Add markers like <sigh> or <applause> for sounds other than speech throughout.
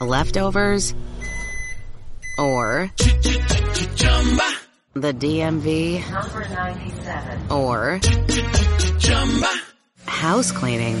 leftovers, or the DMV, Number 97. or house cleaning,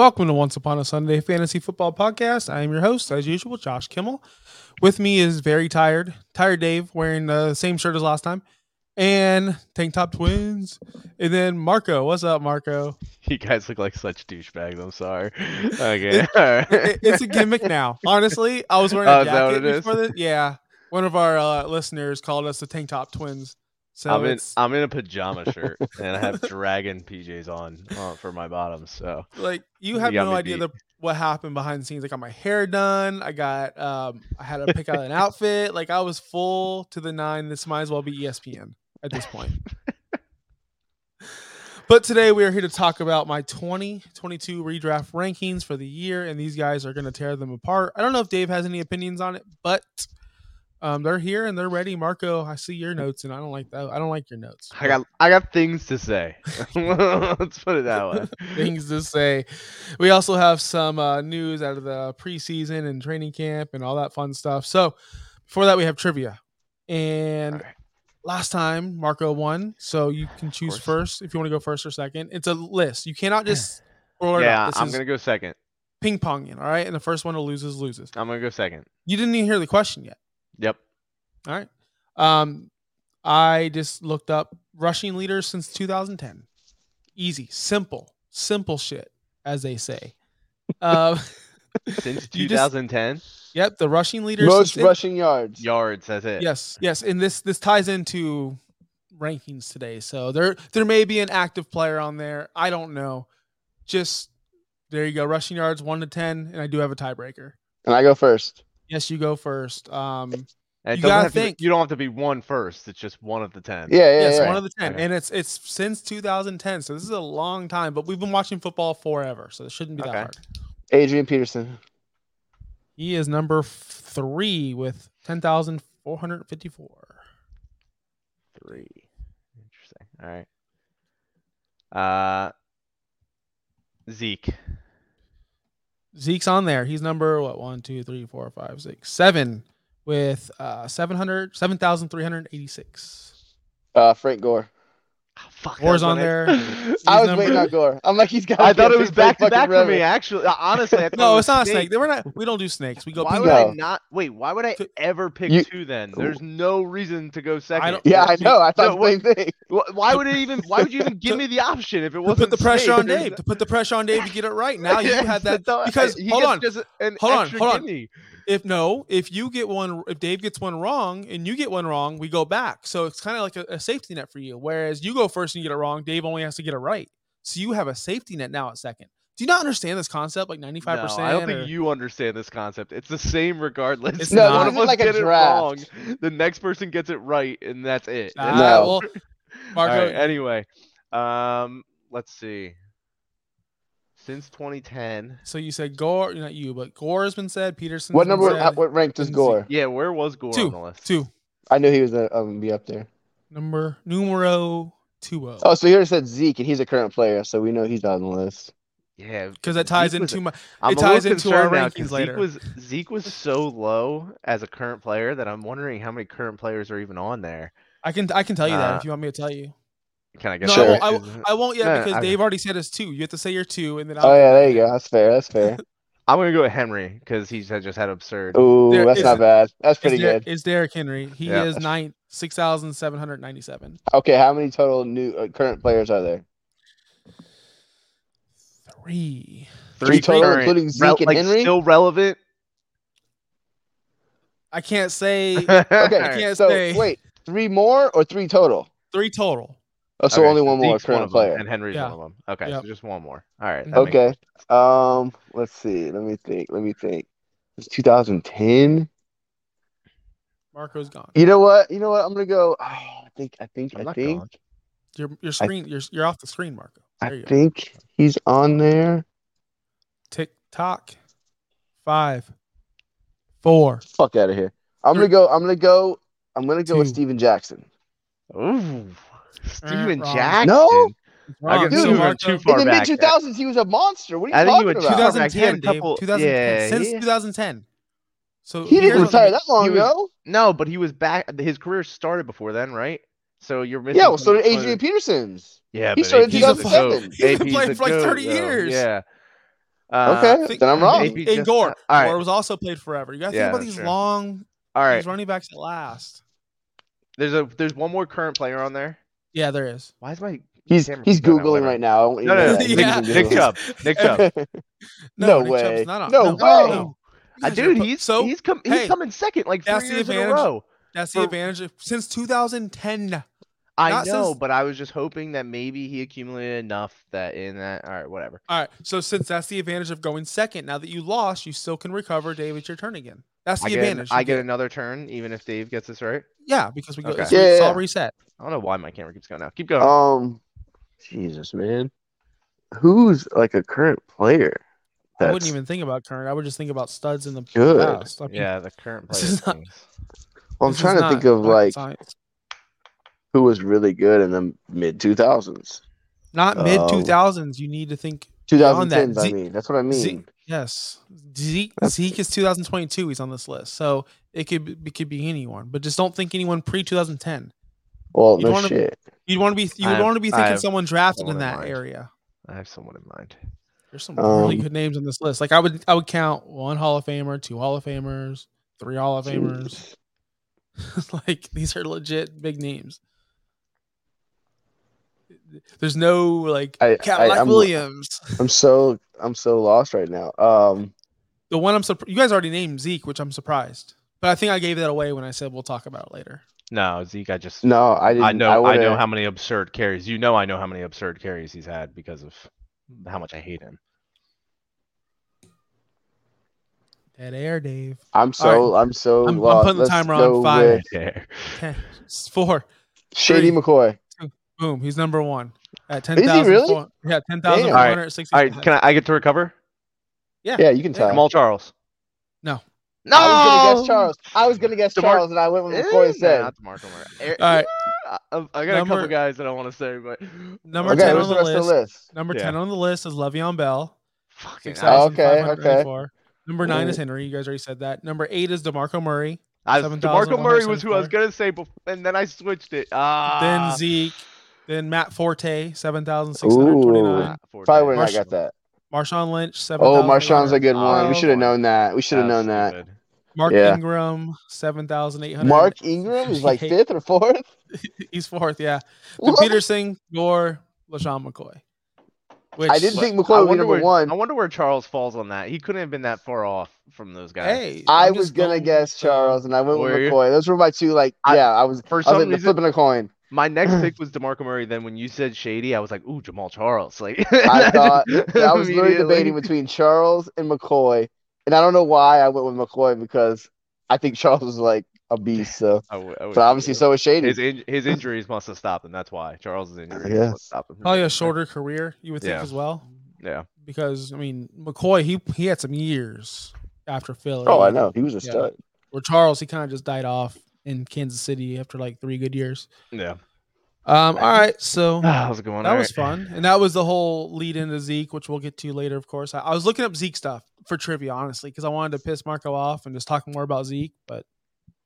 Welcome to Once Upon a Sunday Fantasy Football Podcast. I am your host, as usual, Josh Kimmel. With me is very tired, tired Dave, wearing the same shirt as last time, and Tank Top Twins, and then Marco. What's up, Marco? You guys look like such douchebags. I'm sorry. <laughs> Okay. <laughs> right. It- it's a gimmick now. Honestly, I was wearing Oh, a what jacket it before this. Yeah, one of our uh, listeners called us the Tank Top Twins. So I'm in it's I'm in a pajama shirt <laughs> and I have dragon PJs on uh, for my bottoms. So like you You have got no idea the, what happened behind the scenes. I got my hair done. I got um I had to pick out an outfit. Like I was full to the nine. This might as well be ESPN at this point. <laughs> but today we are here to talk about my 2022 redraft rankings for the year, and these guys are going to tear them apart. I don't know if Dave has any opinions on it, but um, they're here and they're ready. Marco, I see your notes, and I don't like that. I don't like your notes. I got I got things to say. <laughs> Let's put it that way. <laughs> things to say. We also have some uh, news out of the preseason and training camp and all that fun stuff. So before that, we have trivia. And Alright. last time Marco won, so you can choose first if you want to go first or second. It's a list. You cannot just roll it Yeah. I'm gonna go second. ping ponging. All right, and the first one who loses loses. I'm gonna go second. You didn't even hear the question yet. Yep. All right. Um, I just looked up rushing leaders since 2010. Easy, simple, simple shit, as they say. <laughs> Um, Since <laughs> You just- 2010, yep, the rushing leaders. Most since- rushing yards. yards. That's it. Yes, yes, and this this ties into rankings today. So there there may be an active player on there. I don't know. Just there you go. Rushing yards one to ten, and I do have a tiebreaker. And I go first. Yes, you go first. Um, And You gotta have to be- think. you don't have to be one first. It's just one of the ten. Yeah, yeah, yes, yeah. one of the ten, Okay. and it's it's since 2010. So this is a long time, but we've been watching football forever, so it shouldn't be that hard. Adrian Peterson. He is number f- three with ten thousand four hundred fifty-four. Three. Interesting. All right. Uh, Zeke. Zeke's on there. He's number what? One, two, three, four, five, six, seven, with uh 700, 7,386. Uh, Frank Gore. Oh, fuck. Gore's on there. <laughs> I was number- waiting on Gore. I'm like, he's got. I thought it was back to back for me. Actually, Uh, honestly, I <laughs> No, it's was not a snake. We're not. We don't do snakes. We go. Why would pong. I not? Wait, why would I ever pick You- two then? There's no reason to go second. don't- Yeah, I know. I thought No, the same thing. <laughs> Why would it even? Why would you even give me the option if it wasn't put the pressure snake? on Dave. To put the pressure on Dave to get it right. Now you had that No, I- because hold on. just an Hold on, hold on. Gimme. If no, if you get one, if Dave gets one wrong and you get one wrong, we go back. So it's kind of like a, a safety net for you. Whereas you go first and you get it wrong, Dave only has to get it right. So you have a safety net now at second. Do you not understand this concept? Like ninety five percent. I don't think you understand this concept. It's the same regardless. It's <laughs> If not. one of us like a get it wrong, the next person gets it right, and that's it. Ah, No. well, <laughs> Marco, right, anyway, um, let's see. Since 2010, So you said Gore, not you, but Gore has been said. Peterson. What number? how- What rank does Gore? yeah, where was Gore Two. on the list? Two. I knew he was gonna um, be up there. Number numero two oh. Oh, so you already said Zeke, and he's a current player, so we know he's on the list. Yeah, Because that ties Zeke was- into my. I'm it ties into our concerned now 'cause rankings later. Zeke was Zeke was so low as a current player that I'm wondering how many current players are even on there. I can I can tell you that Uh, if you want me to tell you. Can I get No, Sure. I, won't, I, won't, I won't yet No, because I- Dave already said his two. You have to say your two, and then I'll Oh yeah, there you go. That's fair. That's fair. <laughs> I'm gonna go with Henry because he's just had absurd. Ooh, There that's is- not bad. That's pretty Is good. It's Derrick Henry? He Yeah. is nine six thousand seven hundred ninety seven. Okay, how many total new uh, current players are there? Three. Three total, current, including Zeke and like, Henry? Still relevant. I can't say <laughs> Okay, I can't so say. wait, three more or three total? three total. Oh, so Okay, only one more Zeke's one current of them, player. and Henry's Yeah. one of them. Okay, Yep. so just one more. All right. That makes Okay. Um, let's see. Let me think. Let me think. It's 2010. Marco's gone. You know what? You know what? I'm gonna go. Oh, I think. I think. I'm I not think. gone. Your your screen. You're you're off the screen, Marco. There I you go. think he's on there. Tick tock. Five. Four. Fuck out of here. I'm Three. gonna go. I'm gonna go. I'm gonna go with Two. Steven Jackson. Ooh, Steven wrong. Jackson. No? I Wrong. could Dude, see So you went Marco- too In the mid 2000s, he was a monster. What are you I think you talking about? 2010, 2000 a Dave. couple- 2010. yeah, Since he- 2010. So He didn't here's what the- retire that long he was- ago. No, but he was back. His career started before then, right? So you're missing. Yeah, well, so did some of Adrian Peterson's. Yeah, He but started in 2007. He's been playing for like goat, 30 though. years. Yeah. Uh, Okay, think- then I'm wrong. AP And just- Gore. all right. Gore was also played forever. You got to Yeah, think about these true. long All right. these running backs that last. There's a there's one more current player on there. Yeah, there is. Why is my He's camera he's keep going out? googling right now. I want you No, to no, know no. Nick, Yeah. Nick Chubb. Nick Chubb. <laughs> No Nick way. not No on- way. no. You Uh, dude, he's so he's come he's hey, coming second like that's three the years in a advantage. row. that's the for- advantage of, since 2010. I Not know, since- but I was just hoping that maybe he accumulated enough that in that. All right, whatever. All right, so since that's the advantage of going second, now that you lost, you still can recover. Dave, it's your turn again. That's the I get, an- advantage. I you get another turn even if Dave gets this right. Yeah, because we go. Okay. So Yeah, it's yeah, all reset. I don't know why my camera keeps going out. Keep going. Um, Jesus, man. Who's like a current player? I wouldn't even think about current. I would just think about studs in the Good. past. I mean, yeah, the current this player. is not- things. Well, I'm this is trying to not think of rocket like science. Who was really good in the mid 2000s. not mid um, 2000s. You need to think Beyond that, I Zeke- mean. That's what I mean. Zeke, yes, Zeke, Zeke is 2022. He's on this list, so it could be- it could be anyone. But just don't think anyone pre 2010. Well, You'd no wanna- shit. You'd want to be you'd want to be thinking have someone drafted in someone in that mind. area. I have someone in mind. There's some really Um, good names on this list. Like I would I would count one Hall of Famer, two Hall of Famers, three Hall of Famers. <laughs> Like these are legit big names. There's no like I- Cadillac I'm- Williams. I'm so I'm so lost right now. Um, The one I'm surprised you guys already named Zeke, which I'm surprised. But I think I gave that away when I said we'll talk about it later. No, Zeke. I just no, I didn't. I know I, know how many absurd carries. You know I know how many absurd carries he's had because of how much I hate him. Dead air, Dave. I'm so I'm so I'm- I'm putting the timer on go five. with Yeah. Ten, four. Shady Three. McCoy. Boom. He's number one at ten he thousand. really? Yeah, ten thousand Damn. four All right. hundred sixty. All right, can I, I get to recover? Yeah, yeah, you can tell. Jamaal Charles. No. No. I was gonna guess Charles. I was gonna guess DeMar- Charles, and I went with Eh, McCoy nah, instead. not DeMarco Murray. All right. I, I got a couple guys that I want to say, but Number okay, ten on the the list. list? Number Yeah. ten on the list is Le'Veon Bell. fucking Six hell. Oh, thousand okay, okay. Number nine is Mm. Henry. You guys already said that. Number eight is Demarco Murray. I, 7,174. DeMarco Murray was who I was gonna say, before, and then I switched it. Ah. then Zeke. Then Matt Forte, seven thousand six hundred twenty-nine. Ah, Probably would have Marsh- not got that. Marshawn Lynch, seven. Oh, Marshawn's a good one. We should have known that. We should have known that. stupid. Mark Yeah. Ingram, seven thousand eight hundred. Mark Ingram is like <laughs> fifth or fourth. <laughs> He's fourth, yeah. Then What? Peterson, Gore, LeSean McCoy. Which I didn't think McCoy would be wonder number where, one. I wonder where Charles falls on that. He couldn't have been that far off from those guys. Hey, I I'm was gonna going guess Charles, and I went with McCoy. Those were my two. Like, I- yeah, I was. For I was some like reason, flipping a coin. My next <laughs> pick was Demarco Murray. Then when you said Shady, I was like, "Ooh, Jamaal Charles!" Like I <laughs> thought I was literally debating between Charles and McCoy, and I don't know why I went with McCoy because I think Charles was like a beast. So, <laughs> I w- I wish but he obviously, so was Shady. his in, his injuries must have stopped him. That's why Charles's injuries guess. must have stopped him. Probably a shorter career, you would think Yeah. as well. Yeah, Because I mean, McCoy, he he had some years after Philly. Oh, I know he was a Yeah. stud. Where Charles, he kind of just died off in Kansas City after like three good years. yeah. Um, all right, so <sighs> that was a good one. that all was right. fun, and that was the whole lead into Zeke, which we'll get to later, of course. I, I was looking up Zeke stuff for trivia, honestly, because I wanted to piss Marco off and just talk more about Zeke, but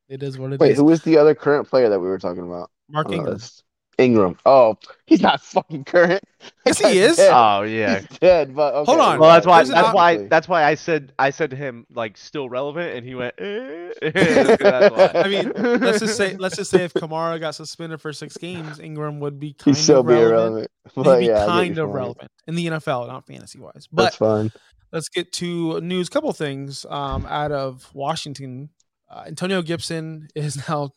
it is what it is. Wait, who was the other current player that we were talking about? Mark on the Ingram. Oh, he's not fucking current. Yes, he <laughs> is. dead. Oh yeah. He's dead. But okay, Hold on. Well, that's why. There's That's why. Technically. That's why I said. I said to him like still relevant, and he went. Eh. <laughs> that's. I mean, let's just say let's just say if Kamara got suspended for six games, Ingram would be kind He'd still of be relevant. irrelevant. He'd But be yeah, kind of relevant in the NFL, not fantasy wise. But That's fine. let's get to news. Couple things um, out of Washington. Uh, Antonio Gibson is now.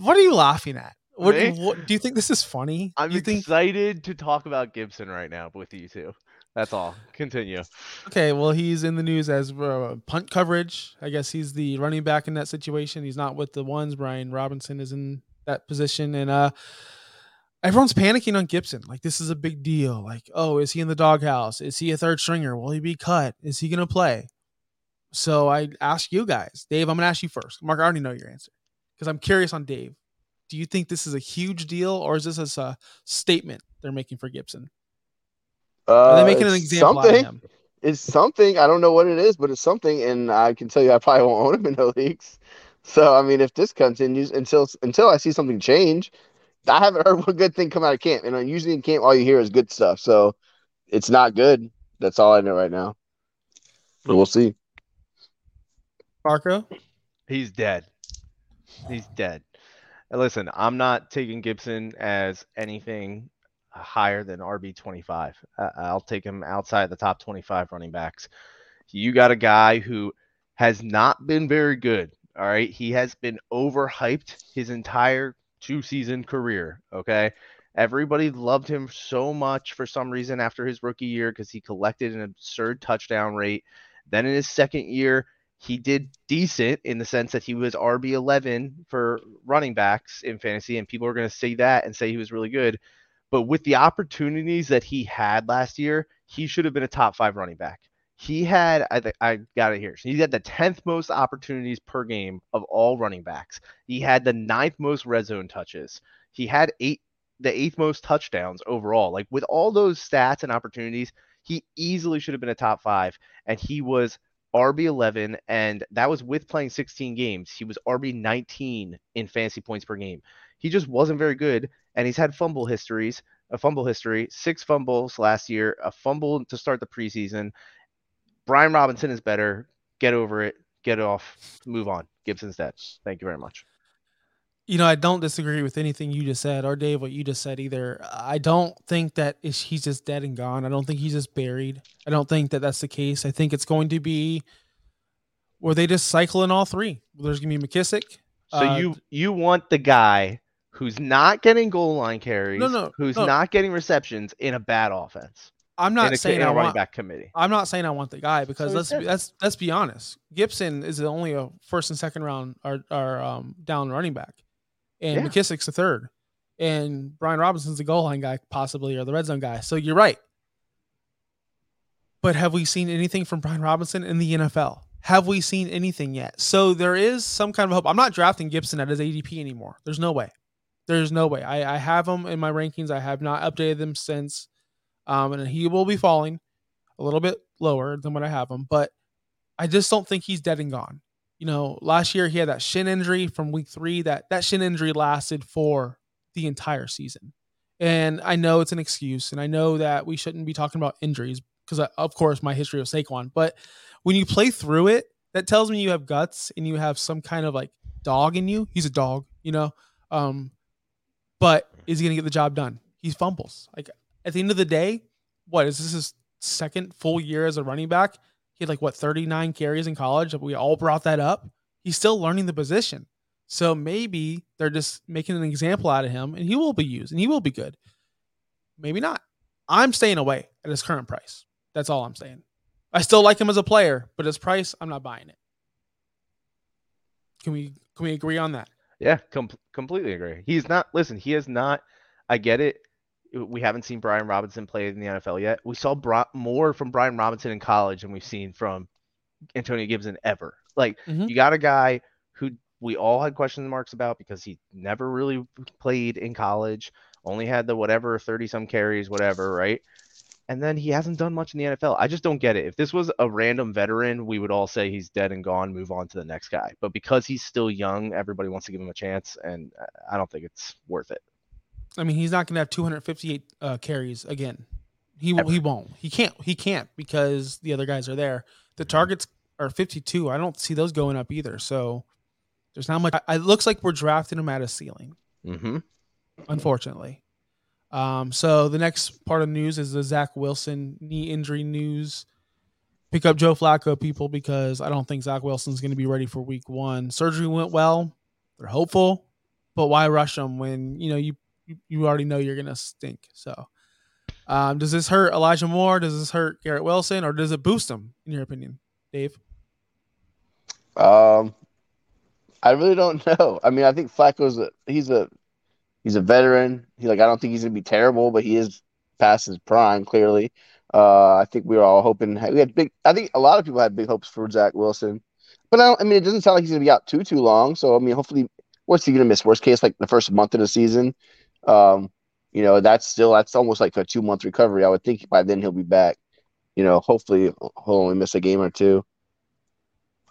What are you laughing at? What, what do you think this is funny? I'm you think excited to talk about Gibson right now with you two. That's all. Continue. okay? Well, he's in the news as uh, punt coverage. I guess he's the running back in that situation. He's not with the ones. Brian Robinson is in that position, and uh, everyone's panicking on Gibson. Like this is a big deal. Like, oh, is he in the doghouse? Is he a third stringer? Will he be cut? Is he gonna play? So I ask you guys, Dave. I'm gonna ask you first. Mark, I already know your answer because I'm curious on Dave. Do you think this is a huge deal, or is this just a statement they're making for Gibson? Are Uh, they making an example out of something. him? It's something. I don't know what it is, but it's something, and I can tell you, I probably won't <laughs> own him in the leagues. So I mean, if this continues until until I see something change, I haven't heard <laughs> one good thing come out of camp. And uh, usually in camp, all you hear is good stuff. So it's not good. That's all I know right now. But we'll see. Marco? He's dead. He's dead. Listen, I'm not taking Gibson as anything higher than RB 25. I- I'll take him outside the top 25 running backs. You got a guy who has not been very good. All right. He has been overhyped his entire two season career. Okay. Everybody loved him so much for some reason after his rookie year because he collected an absurd touchdown rate. Then in his second year, he did decent in the sense that he was RB11 for running backs in fantasy, and people are going to say that and say he was really good. But with the opportunities that he had last year, he should have been a top five running back. He had, I, th- I got it here. He had the 10th most opportunities per game of all running backs. He had the ninth most red zone touches. He had eight, the eighth most touchdowns overall. Like with all those stats and opportunities, he easily should have been a top five. And he was RB11, and that was with playing 16 games. He was RB19 in fantasy points per game. He just wasn't very good, and he's had fumble histories, a fumble history, six fumbles last year, a fumble to start the preseason. Brian Robinson is better. Get over it. Get it off. Move on. Gibson's dead. Thank you very much. You know, I don't disagree with anything you just said, or Dave, what you just said either. I don't think that he's just dead and gone. I don't think he's just buried. I don't think that that's the case. I think it's going to be where they just cycle in all three. There's going to be McKissic. So uh, you you want the guy who's not getting goal line carries, no, no, who's no. not getting receptions in a bad offense, I'm not a, saying I running want. back committee. I'm not saying I want the guy because So let's be, let's let's be honest. Gibson is only a first and second round or, or um, down running back, and Yeah. McKissic's the third, and Brian Robinson's the goal line guy possibly or the red zone guy. So you're right. But have we seen anything from Brian Robinson in the NFL? Have we seen anything yet? So there is some kind of hope. I'm not drafting Gibson at his ADP anymore. There's no way. There's no way. I, I have him in my rankings. I have not updated them since. Um, and he will be falling a little bit lower than what I have him, but I just don't think he's dead and gone. You know, last year he had that shin injury from week three. That that shin injury lasted for the entire season, and I know it's an excuse, and I know that we shouldn't be talking about injuries because, of course, my history of Saquon. But when you play through it, that tells me you have guts and you have some kind of like dog in you. He's a dog, you know. Um, but is he gonna get the job done? He fumbles. Like at the end of the day, what is this his second full year as a running back? He had like what 39 carries in college. We all brought that up. He's still learning the position. So maybe they're just making an example out of him and he will be used and he will be good. Maybe not. I'm staying away at his current price. That's all I'm saying. I still like him as a player, but his price, I'm not buying it. Can we can we agree on that? Yeah, com- completely agree. He's not. Listen, he is not. I get it. We haven't seen Brian Robinson play in the NFL yet. We saw Bro- more from Brian Robinson in college than we've seen from Antonio Gibson ever. Like Mhm. you got a guy who we all had question marks about because he never really played in college, only had the whatever 30 some carries, whatever, right? And then he hasn't done much in the NFL. I just don't get it. If this was a random veteran, we would all say he's dead and gone, move on to the next guy. But because he's still young, everybody wants to give him a chance, and I- I don't think it's worth it. I mean, he's not going to have 258 uh, carries again. He Ever. he won't. He can't. He can't because the other guys are there. The targets are 52. I don't see those going up either. So there's not much. I- It looks like we're drafting him at a ceiling. Mm-hmm. unfortunately. Um, so the next part of news is the Zach Wilson knee injury news. Pick up Joe Flacco, people, because I don't think Zach Wilson's going to be ready for Week One. Surgery went well; they're hopeful, but why rush him when you know you you, already know you're to stink? So, um, does this hurt Elijah Moore? Does this hurt Garrett Wilson, or does it boost him? In your opinion, Dave? Um, I really don't <laughs> know. I mean, I think Flacco's a he's a he's a veteran. He like I don't think he's gonna be terrible, but he is past his prime clearly. Uh, I think we were all hoping we had big. I think a lot of people had big hopes for Zach Wilson, but I, don't, I mean, it doesn't sound like he's gonna be out too too long. So I mean, hopefully, what's he gonna miss? Worst case, like the first month of the season. Um, you know, that's still that's almost like a two month recovery. I would think by then he'll be back. You know, hopefully he'll only miss a game or two.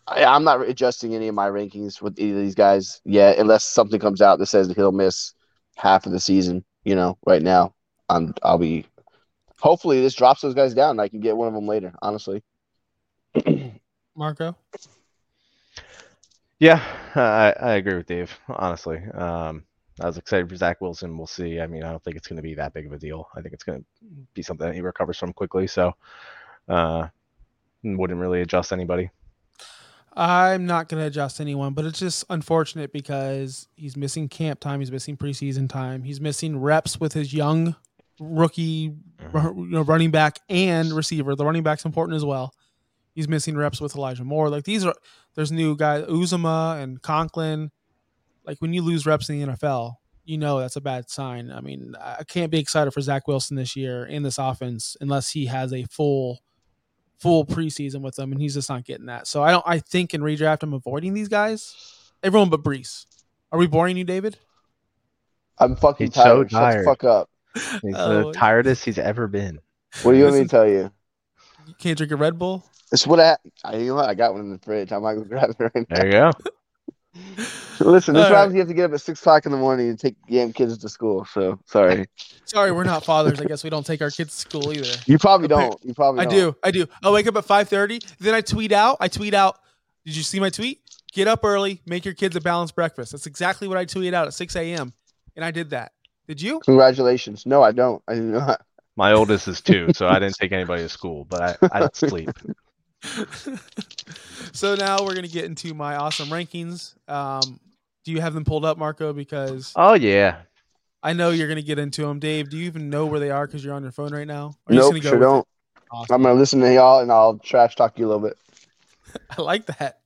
I, I'm not adjusting any of my rankings with either of these guys yet, unless something comes out that says that he'll miss half of the season. You know, right now, I'm I'll be. Hopefully, this drops those guys down. and I can get one of them later. Honestly, <clears throat> Marco? Yeah, I, I agree with Dave. Honestly, um, I was excited for Zach Wilson. We'll see. I mean, I don't think it's going to be that big of a deal. I think it's going to be something that he recovers from quickly. So, uh, wouldn't really adjust anybody. I'm not going to adjust anyone, but it's just unfortunate because he's missing camp time, he's missing preseason time, he's missing reps with his young rookie ru- you know, running back and receiver. The running back's important as well. He's missing reps with Elijah Moore. Like these are there's new guys Uzomah and Conklin. Like when you lose reps in the NFL, you know that's a bad sign. I mean, I can't be excited for Zach Wilson this year in this offense unless he has a full full preseason with them, and he's just not getting that. So I don't. I think in redraft, I'm avoiding these guys. Everyone but Breece. Are we boring you, David? I'm fucking He's so tired. Shut the fuck up. He's Oh. the tiredest he's ever been. What do you want me to tell you? You can't drink a Red Bull. It's what I. I you know what? I got one in the fridge. I might go grab it right now. There you go. <laughs> Listen, this All is right. happens. You have to get up at six o'clock in the morning and take damn kids to school. So sorry. <laughs> Sorry, we're not fathers. I guess we don't take our kids to school either. You probably Appar- don't. You probably I don't. do. I do. I wake up at 5:30. Then I tweet out. I tweet out. Did you see my tweet? Get up early. Make your kids a balanced breakfast. That's exactly what I tweeted out at 6 a.m. And I did that. Did you? Congratulations. No, I don't. I do not. My oldest is two, so I didn't take anybody to school, but I, I don't <laughs> sleep. <laughs> so now we're gonna get into my awesome rankings. Um, do you have them pulled up, Marco? Because Oh yeah. I know you're gonna get into them. Dave, do you even know where they are? Because you're on your phone right now. Or are Nope, gonna go sure don't. Awesome. I'm gonna listen to y'all and I'll trash talk you a little bit. <laughs> I like that.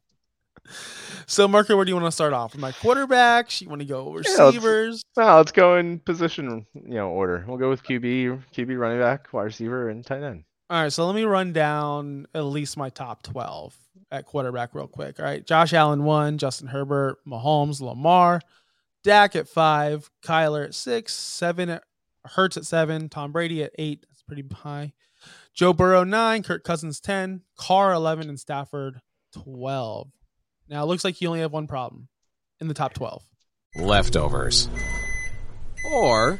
So, Marco, where do you want to start off? With my quarterbacks? You want to go let's- receivers? Well, let's go in position, you know, order. We'll go with QB, QB running back, wide receiver, and tight end. All right, so let me run down at least my top 12 at quarterback real quick. All right, Josh Allen, one, Justin Herbert, Mahomes, Lamar, Dak at five, Kyler at six, seven, at, Hurts at seven, Tom Brady at eight. That's pretty high. Joe Burrow, nine, Kirk Cousins, 10, Carr, 11, and Stafford, 12. Now, it looks like you only have one problem in the top 12. leftovers, or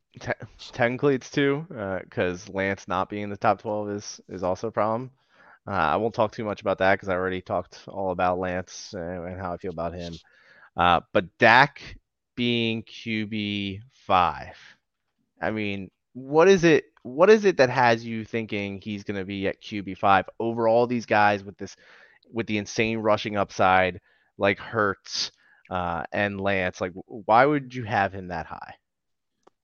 te- technically it's two, because Lance not being in the top 12 is is also a problem. Uh, I won't talk too much about that because I already talked all about Lance and, and how I feel about him. Uh, but Dak being QB five, I mean, what is it? What is it that has you thinking he's going to be at QB five over all these guys with this, with the insane rushing upside like Hurts? uh, and Lance. Like, why would you have him that high?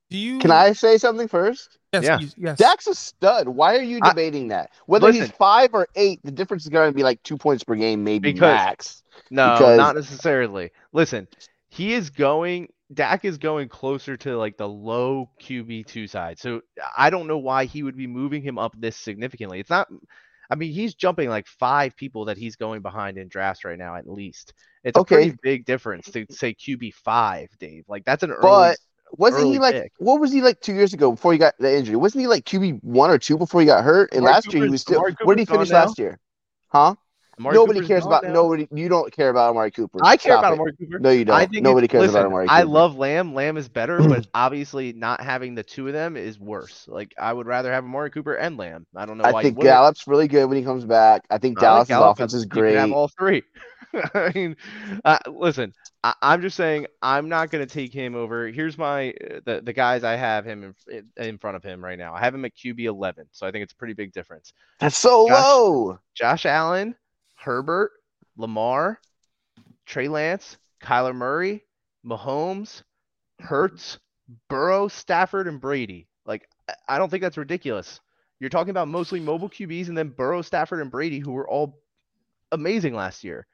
Do you? Can I say something first? Yes, Yeah. you- yes. Dak's a stud. Why are you I- debating that? Whether he's five or eight, the difference is going to be like two points per game, maybe Because- max. No, Because- not necessarily. Listen, he is going. Dak is going closer to like the low QB two side. So I don't know why he would be moving him up this significantly. It's not. I mean, he's jumping like five people that he's going behind in drafts right now, at least. It's Okay. a pretty big difference to say QB five, Dave. Like that's an early. But wasn't he like pick. what was he like two years ago before he got the injury? Wasn't he like QB one or two before he got hurt? And Amari last year he was still. Where did he finish last year? Huh? Amari nobody Cooper's cares about now. nobody. You don't care about Amari Cooper. I care Stop about it. Amari Cooper. No, you don't. I think Nobody cares listen, about Amari I love Lamb. Lamb is better, but <clears throat> obviously not having the two of them is worse. Like I would rather have Amari Cooper and Lamb. I don't know. I think. Gallup's really good when he comes back. I think I like Dallas's offense is great. Have all three. <laughs> I mean, uh, listen. I, I'm just saying I'm not going to take him over. Here's my uh, the the guys I have him in, in front of him right now. I have him at QB 11, so I think it's a pretty big difference. That's so Josh- low. Josh Allen, Herbert, Lamar, Trey Lance, Kyler Murray, Mahomes, Hurts, Burrow, Stafford, and Brady. Like, I don't think that's ridiculous. You're talking about mostly mobile QBs and then Burrow, Stafford, and Brady, who were all amazing last year.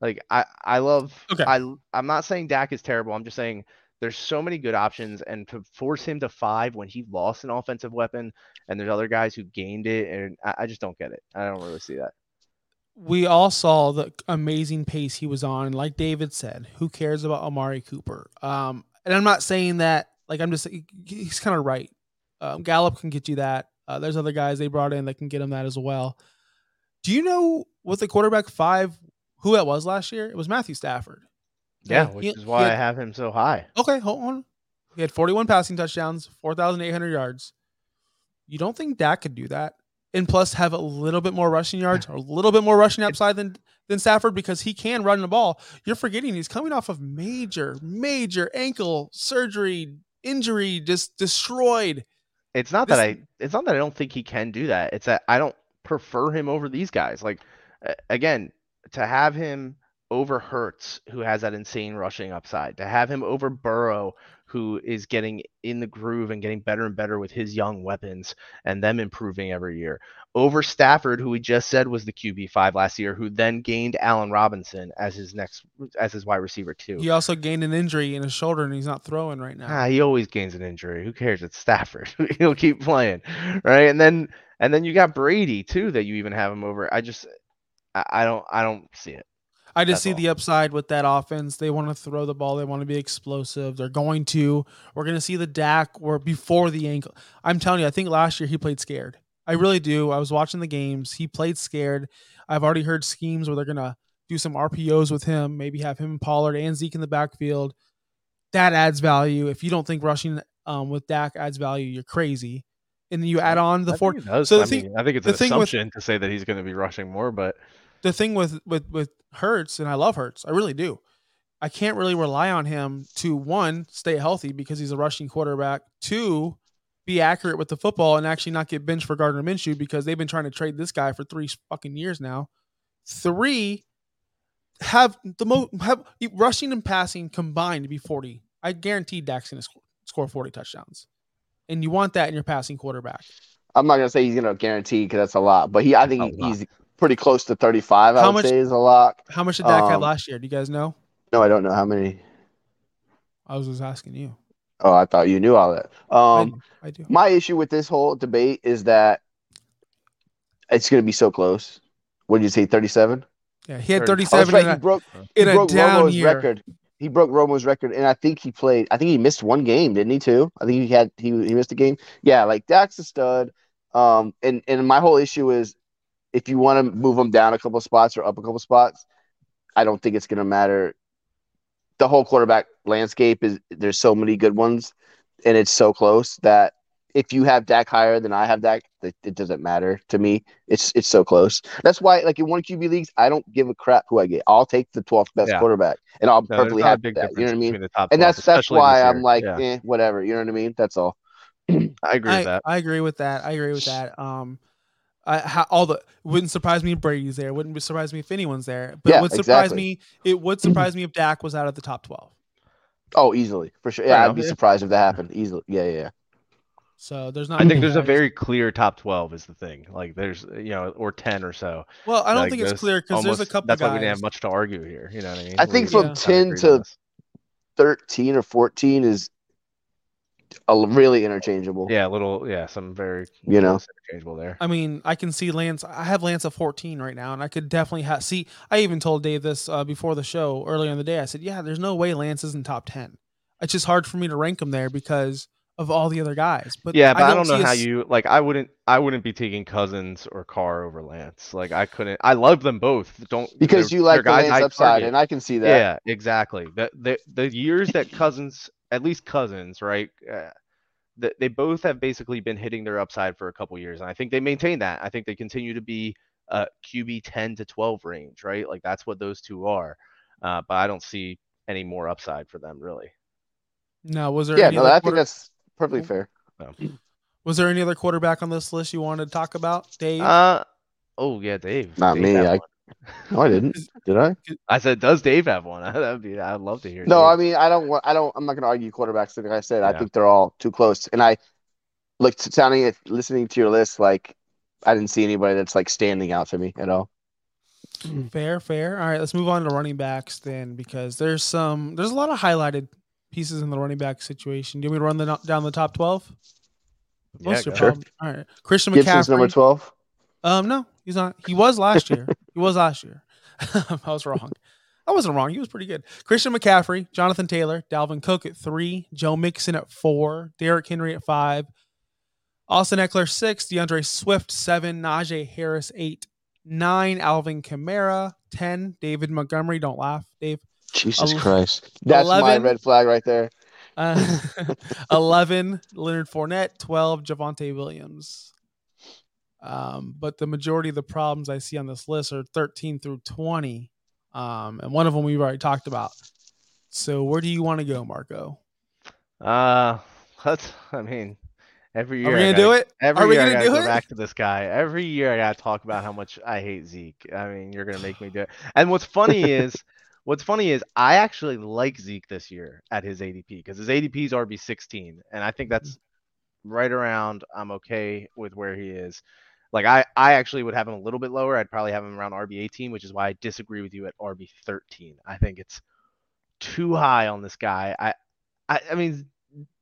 Like, I, I love, Okay. I, I'm not saying Dak is terrible. I'm just saying there's so many good options, and to force him to five when he lost an offensive weapon, and there's other guys who gained it, and I, I just don't get it. I don't really see that. we all saw the amazing pace he was on. Like David said, who cares about Amari Cooper? Um, and I'm not saying that. Like I'm just he's kind of right. Um, Gallup can get you that. Uh, there's other guys they brought in that can get him that as well. Do you know what the quarterback five who that was last year? It was Matthew Stafford. Yeah, He- which he is why had- I have him so high. Okay, hold on. He had 41 passing touchdowns, 4,800 yards. You don't think Dak could do that? And plus have a little bit more rushing yards or a little bit more rushing upside than than Stafford because he can run the ball. You're forgetting he's coming off of major, major ankle surgery, injury, just destroyed. It's not This- that I it's not that I don't think he can do that. It's that I don't prefer him over these guys. Like again, to have him over Hurts, who has that insane rushing upside, to have him over Burrow, who is getting in the groove and getting better and better with his young weapons and them improving every year. Over Stafford, who we just said was the QB five last year, who then gained Allen Robinson as his next as his wide receiver too. He also gained an injury in his shoulder and he's not throwing right now. Ah, he always gains an injury. Who cares? It's Stafford. <laughs> He'll keep playing, right? And then and then you got Brady too that you even have him over. I just I, I don't I don't see it. I just That's see all. the upside with that offense. They want to throw the ball. They want to be explosive. They're going to. We're going to see the Dak or before the ankle. I'm telling you, I think last year he played scared. I really do. I was watching the games. He played scared. I've already heard schemes where they're going to do some RPOs with him, maybe have him and Pollard and Zeke in the backfield. That adds value. If you don't think rushing um, with Dak adds value, you're crazy. And then you add on the I four. think so the I thing- mean, I think it's an thing with- assumption to say that he's going to be rushing more, but the thing with with with Hurts, and I love Hurts, I really do. I can't really rely on him to one stay healthy because he's a rushing quarterback. Two, be accurate with the football and actually not get benched for Gardner Minshew because they've been trying to trade this guy for three fucking years now. Three, have the most have rushing and passing combined to be forty. I guarantee Dak's gonna score, score forty touchdowns, and you want that in your passing quarterback. I'm not gonna say he's gonna guarantee because that's a lot, but he I think That's he's pretty close to 35. I How would much- say is a lock. How much did Dak have Um, last year? Do you guys know? No, I don't know how many. I was just asking you. Oh, I thought you knew all that. I Um, do. I do. my issue with this whole debate is that it's gonna be so close. What did you say? 37. Yeah, he had 30. Oh, 37 right. in He a, broke. He a broke down Romo's year. record. He broke Romo's record, and I think he played. I think he missed one game, didn't he? Too. I think he had he he missed a game. Yeah, like Dak's a stud. Um, and and my whole issue is if you want to move him down a couple spots or up a couple spots, I don't think it's gonna matter. The whole quarterback landscape is there's so many good ones, and it's so close that if you have Dak higher than I have Dak, it, it doesn't matter to me. It's it's so close. That's why, like in one QB leagues, I don't give a crap who I get. I'll take the 12th best Yeah. quarterback, and I'll no, there's perfectly not a happy with that. You know what I mean? between the top And 12, that's that's why I'm like, Yeah, eh, whatever. You know what I mean? That's all. <clears throat> I agree I, with that. I agree with that. I agree with that. Um, I, how, all the wouldn't surprise me if Brady's there. Wouldn't surprise me if anyone's there. But Yeah, it would surprise exactly. me. It would surprise me if Dak was out of the top twelve. Oh, easily for sure. Yeah, I'd be surprised if that happened. Easily. Yeah, yeah. yeah. So there's not. I think many there's a very clear top 12 is the thing. Like there's you know or 10 or so. well. I don't Like, think it's clear because there's a couple That's guys. why we didn't have much to argue here. You know what I mean? I think We from kinda 10 to 13 or 14 is a, really interchangeable. Yeah, a little. Yeah, some very You know. interchangeable there. I mean, I can see Lance. I have Lance at 14 right now, and I could definitely have. See, I even told Dave this uh, before the show earlier in the day. I said, "Yeah, there's no way Lance isn't top 10. It's just hard for me to rank him there because of all the other guys." But yeah, but I don't, see know how s- you like. I wouldn't. I wouldn't be taking Cousins or Carr over Lance. Like I couldn't. I love them both. Don't Because you like the guys Lance upside, target. and I can see that. Yeah, exactly. The the the years that Cousins, at least Cousins, right? Uh, th- they both have basically been hitting their upside for a couple years, and I think they maintain that. I think they continue to be uh, QB 10 to 12 range, right? Like that's what those two are. Uh, but I don't see any more upside for them really. No, was there? Yeah, any no, other I think that's perfectly fair. <clears throat> Was there any other quarterback on this list you wanted to talk about, Dave? Uh, oh yeah, Dave. Not Dave me, I- one. No, I didn't. Did I? I said, does Dave have one? <laughs> That'd be. I'd love to hear. No, Dave. I mean, I don't want. I don't. I'm not going to argue quarterbacks. Like I said, I think they're all too close. And I looked sounding it, listening to your list, like I didn't see anybody that's like standing out to me at all. <clears throat> Fair, fair. All right, let's move on to running backs then, because there's some there's a lot of highlighted pieces in the running back situation. Do you want me to run the down the top twelve? Yeah, your. Sure. problem- All right, Christian Gibson's number twelve. Um, no, he's not. He was last <laughs> year. He was last year. <laughs> I was wrong. I wasn't wrong. He was pretty good. Christian McCaffrey, Jonathan Taylor, Dalvin Cook at three, Joe Mixon at four, Derrick Henry at five, Austin Ekeler six, D'Andre Swift seven, Najee Harris eight, nine, Alvin Kamara ten, David Montgomery. Don't laugh, Dave. Jesus Ele- Christ, that's my red flag right there. Uh, <laughs> 11, Leonard Fournette. 12, Javonte Williams. Um, but the majority of the problems I see on this list are 13 through 20. Um, and one of them we've already talked about. So where do you want to go, Marco? Uh, let's. I mean, every Are year we I gonna do it? Every Are we year gonna I gotta go it? back to this guy. Every year I gotta talk about how much I hate Zeke. I mean, you're gonna make me do it. And what's funny is, <laughs> what's funny is I actually like Zeke this year at his ADP because his ADP is RB 16, and I think that's right around. I'm okay with where he is. Like I, I actually would have him a little bit lower. I'd probably have him around RB 18, which is why I disagree with you at RB 13. I think it's too high on this guy. I, I, I mean,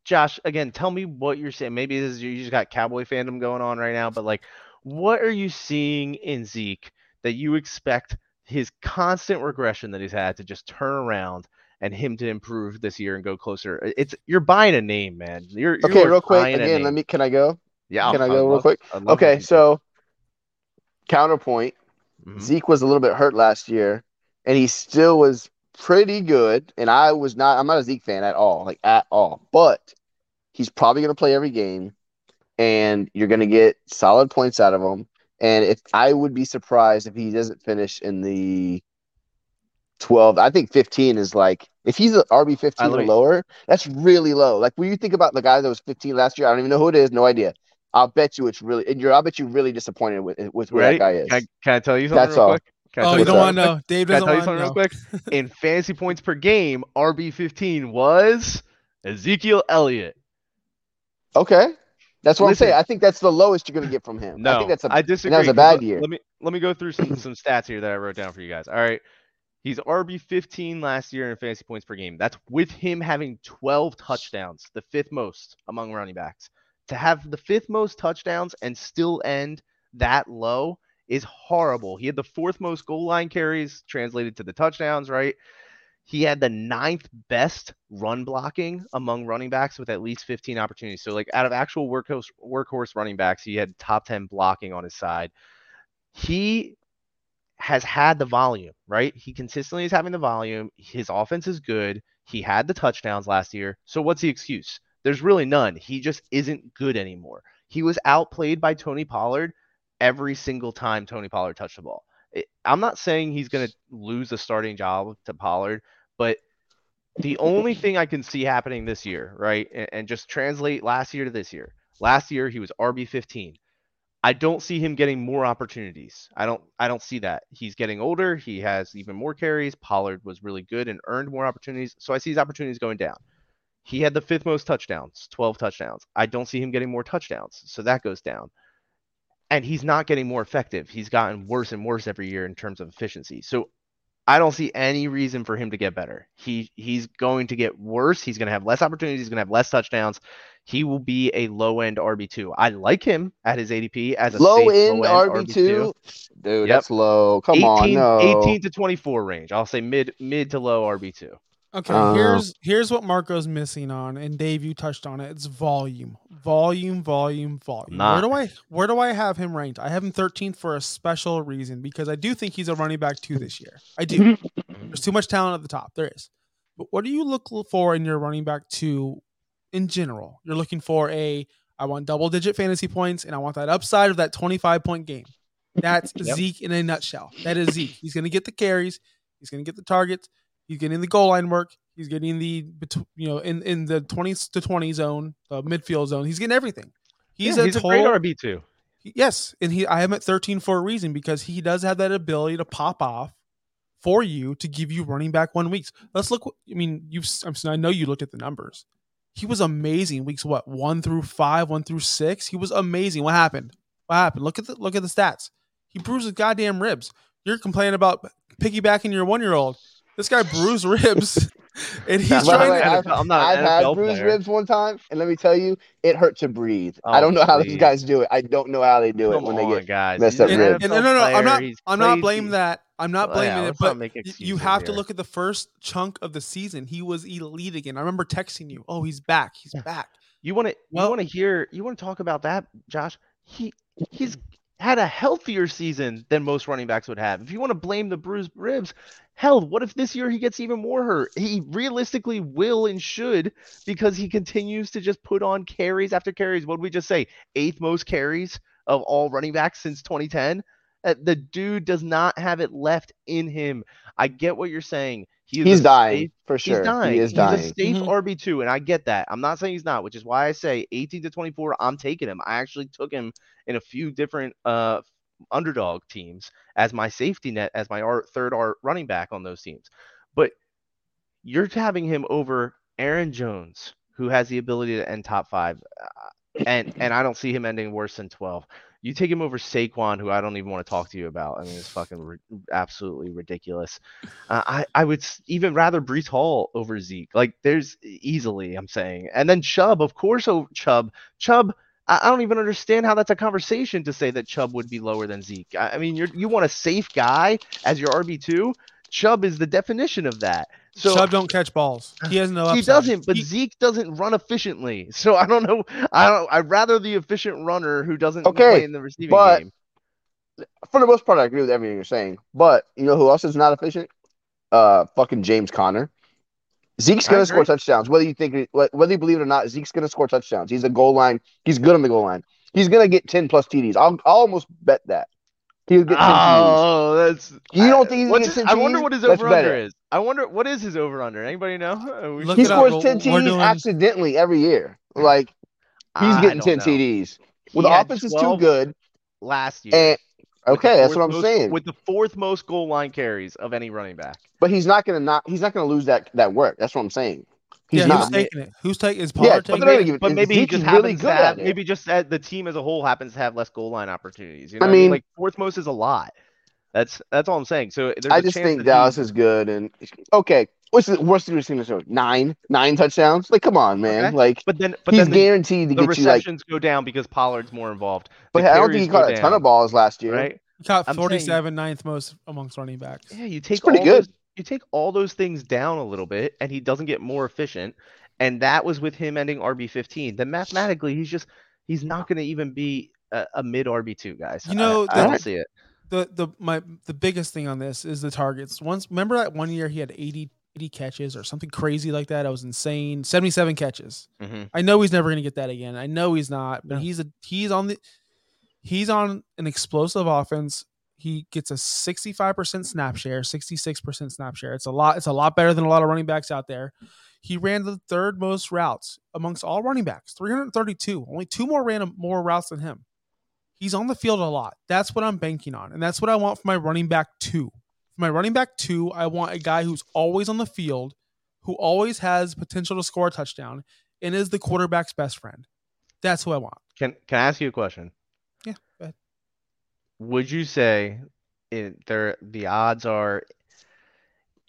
Josh, again, tell me what you're saying. Maybe this is you just got cowboy fandom going on right now, but like, what are you seeing in Zeke that you expect his constant regression that he's had to just turn around and him to improve this year and go closer? It's you're buying a name, man. You're, Okay, you're real quick. Again, let me. Can I go? Yeah, can I go real love- quick? Okay, so counterpoint. Mhm. Zeke was a little bit hurt last year, and he still was pretty good. And I was not. I'm not a Zeke fan at all, like at all. But he's probably going to play every game, and you're going to get solid points out of him. And if I would be surprised if he doesn't finish in the 12, I think 15 is like if he's an RB 15 Uh, or lower, that's really low. Like when you think about the guy that was 15 last year, I don't even know who it is, no idea. I'll bet you it's really, and you're, I'll bet you really disappointed with with where Ready? that guy is. Can I, can I tell you something That's real all. quick? Can Oh, you don't want to know. Dave Can I doesn't tell you want to something know. real quick? <laughs> In fantasy points per game, RB 15 was Ezekiel Elliott. Okay. That's what Listen. I'm saying. I think that's the lowest you're going to get from him. No, I think that's a I disagree. that was a 'cause bad year. Let me let me go through some some stats here that I wrote down for you guys. All right, he's RB 15 last year in fantasy points per game. That's with him having 12 touchdowns, the fifth most among running backs. To have the fifth most touchdowns and still end that low is horrible. He had the fourth most goal line carries translated to the touchdowns, right? He had the ninth best run blocking among running backs with at least 15 opportunities. So, like out of actual workhorse workhorse running backs, he had top 10 blocking on his side. He has had the volume, right? He consistently is having the volume. His offense is good. He had the touchdowns last year. So what's the excuse? There's really none. He just isn't good anymore. He was outplayed by Tony Pollard every single time Tony Pollard touched the ball. It- I'm not saying he's going to lose the starting job to Pollard, but the only thing I can see happening this year, right, and, and just translate last year to this year. Last year he was RB 15. I don't see him getting more opportunities. I don't I don't see that. He's getting older, he has even more carries. Pollard was really good and earned more opportunities. So I see his opportunities going down. He had the fifth most touchdowns, 12 touchdowns. I don't see him getting more touchdowns. So that goes down. And he's not getting more effective. He's gotten worse and worse every year in terms of efficiency. So I don't see any reason for him to get better. He he's going to get worse. He's going to have less opportunities. He's going to have less touchdowns. He will be a low end RB two. I like him at his ADP as a Low safe end RB two, dude. Yep. That's low. Come 18, on, no. 18 to 24 range. I'll say mid mid to low RB two. Okay, Uh, here's here's what Marco's missing on, and Dave, you touched on it. It's volume, volume, volume, volume. Not. Where do I where do I have him ranked? I have him 13th for a special reason because I do think he's a running back two this year. I do. <laughs> There's too much talent at the top. There is. But what do you look for in your running back two in general? You're looking for a I want double digit fantasy points and I want that upside of that 25 point game. That's Yep. Zeke in a nutshell. That is Zeke. He's going to get the carries. He's going to get the targets. He's getting the goal line work. He's getting the you know in in the 20s to 20 zone, the midfield zone. He's getting everything. He's Yeah, a he's a great RB two. Yes, and he I am at 13 for a reason because he does have that ability to pop off for you to give you running back one weeks. Let's look. I mean, you've I'm, I know you looked at the numbers. He was amazing weeks what one through five, one through six. He was amazing. What happened? What happened? Look at the look at the stats. He bruised his goddamn ribs. You're complaining about piggybacking your one year old. This guy bruised ribs, <laughs> and he's That's By the trying way, to. I've, I'm not I've had bruised player. ribs one time, and let me tell you, it hurt to breathe. I Oh, don't know how these guys do it. I don't know how they do it Come when they get. guys. messed up an ribs. And, and no, no, I'm not. I'm not played- blaming that. I'm not Well, blaming yeah, it, but you excuses have to look at the first chunk of the season. He was elite again. I remember texting you, "Oh, he's back. He's back." You want to Well- you want to hear you want to talk about that, Josh? He he's had a healthier season than most running backs would have. If you want to blame the bruised ribs, hell, what if this year he gets even more hurt? He realistically will and should because he continues to just put on carries after carries. What did we just say? Eighth most carries of all running backs since 2010. Uh, The dude does not have it left in him. I get what you're saying. He is He's dying safe- for sure. He's dying. He is He's dying. a safe Mhm. RB2, and I get that. I'm not saying he's not, which is why I say 18 to 24, I'm taking him. I actually took him in a few different uh underdog teams as my safety net, as my R- third R running back on those teams. But you're having him over Aaron Jones, who has the ability to end top five, uh, and and I don't see him ending worse than 12. You take him over Saquon, who I don't even want to talk to you about. I mean, it's fucking ri- absolutely ridiculous. Uh, I I would even rather Breece Hall over Zeke. Like, there's easily, I'm saying, and then Chubb, of course. Oh, Chubb, Chubb. I I don't even understand how that's a conversation to say that Chubb would be lower than Zeke. I I mean, you you want a safe guy as your RB two. Chubb is the definition of that. So Chubb don't catch balls. He has no. he upside. doesn't, but He- Zeke doesn't run efficiently. So I don't know. I don't. I'd rather the efficient runner who doesn't Okay, play in the receiving but- game. For the most part, I agree with everything you're saying. But you know who else is not efficient? Uh, fucking James Conner. Zeke's gonna score touchdowns, whether you think whether you believe it or not. Zeke's gonna score touchdowns. He's a goal line. He's good on the goal line. He's gonna get ten plus TDs. I'll, I'll almost bet that he'll get ten TDs. Oh, that's. You don't think he's what's gonna get his- I wonder what his Let's over bet under it. is. I wonder what is his over under. Anybody know? <laughs> We Look He it up. scores ten TDs doing- accidentally every year. Like he's I getting ten know. TDs. Well, He the had offense is too good. last year. And okay, that's what I'm most- saying. With the fourth most goal line carries of any running back. But he's not gonna not. He's not gonna lose that that work. That's what I'm saying. He's yeah, not. who's taking it? Who's taking? Is Yeah, Pollard but taking it? gonna give it- But maybe he just is really happens good to have, maybe just that the team as a whole happens to have less goal line opportunities. You know I what mean- like fourth most is a lot. That's that's all I'm saying. So there's I a just think that he- Dallas is good. And okay, what's the worst thing we've seen this year? Nine, nine touchdowns. Like, come on, man. Okay. Like, But then, but he's then the, guaranteed to the get you like. receptions go down because Pollard's more involved. But The I don't think he caught go a ton of balls last year. right? He caught I'm saying- 47, ninth most amongst running backs. Yeah, you take pretty all good. Those, you take all those things down a little bit, and he doesn't get more efficient. And that was with him ending RB 15. Then mathematically, he's just he's not going to even be a, a mid RB two, guys. You know, I, I don't see it. The the my the biggest thing on this is the targets. Once remember that one year he had 80, 80 catches or something crazy like that. I was insane. 77 catches. hmm I know he's never going to get that again. I know he's not, but No. he's a he's on the he's on an explosive offense. He gets a 65% snap share, 66% snap share. It's a lot it's a lot better than a lot of running backs out there. He ran the third most routes amongst all running backs, 332. Only two more ran more routes than him. He's on the field a lot. That's what I'm banking on. And that's what I want for my running back 2. For my running back 2, I want a guy who's always on the field, who always has potential to score a touchdown and is the quarterback's best friend. That's who I want. Can Can I ask you a question? Yeah, go ahead. Would you say it, there the odds are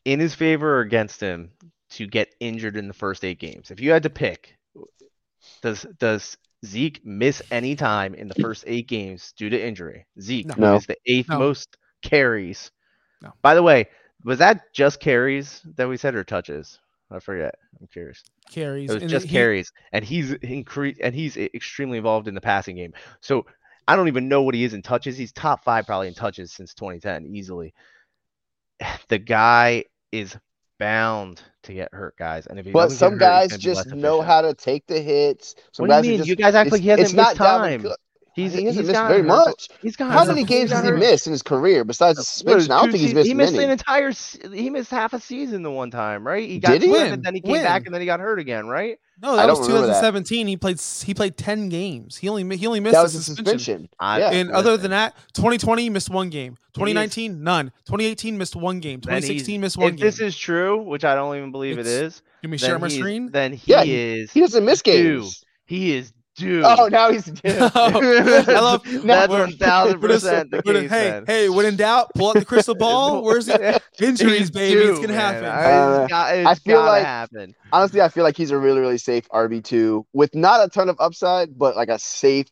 in his favor or against him to get injured in the first eight games? If you had to pick, does does Zeke miss any time in the first eight games due to injury? Zeke, No. is the eighth No. most carries. No. By the way, was that just carries that we said or touches? I forget. I'm curious. carries. It was and just he- carries, and he's incre- and he's extremely involved in the passing game. So I don't even know what he is in touches. He's top five probably in touches since 2010 easily. <sighs> The guy is bound to get hurt, guys. And if he But some hurt, guys just know how to take the hits. Some What do you mean? just- You guys act like it's- he hasn't missed Dalvin time. Cook. He's he hasn't he's missed very hurt- much. He's got How many games got has he hurt- missed in his career besides the What, suspension? I don't think he's se- missed He missed many. an entire. He missed half a season the one time, right? He got Did he? suspended, When? then he came back and then he got hurt again, right? No, that don't was remember that. 2017. He played he played 10 games. He only he only missed That a was a suspension. suspension. I- Yeah. And other than that, 2020 missed one game. 2019 none. 2018 missed one game. 2016 missed one game. If game. this is true, which I don't even believe It's- it is, Can we share my screen? Then he Yeah, is. He doesn't miss due. games. He is due. Oh, now he's due. <laughs> <laughs> I love That's when- one thousand percent the case. hey, man. hey, when in doubt, pull out the crystal <laughs> ball. Where's it? Injuries, He's baby. it's gonna man. happen. I, Uh, it's got, I feel gotta like- happen. Honestly, I feel like he's a really, really safe RB two with not a ton of upside, but like a safe,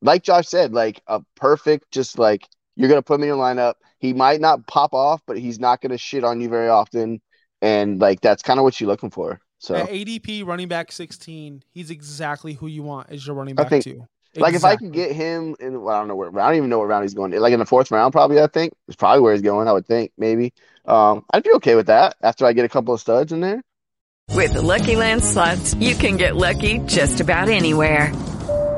like Josh said, like a perfect, just like you're gonna put him in your lineup. He might not pop off, but he's not gonna shit on you very often, and like that's kind of what you're looking for. So, At ADP running back 16, he's exactly who you want as your running back think- too. like if I Exactly. can get him in, well, I don't know where, I don't even know what round he's going. Like in the fourth round, probably. I think is probably where he's going. I would think maybe. Um, I'd be okay with that after I get a couple of studs in there. With the Lucky Land slots, you can get lucky just about anywhere.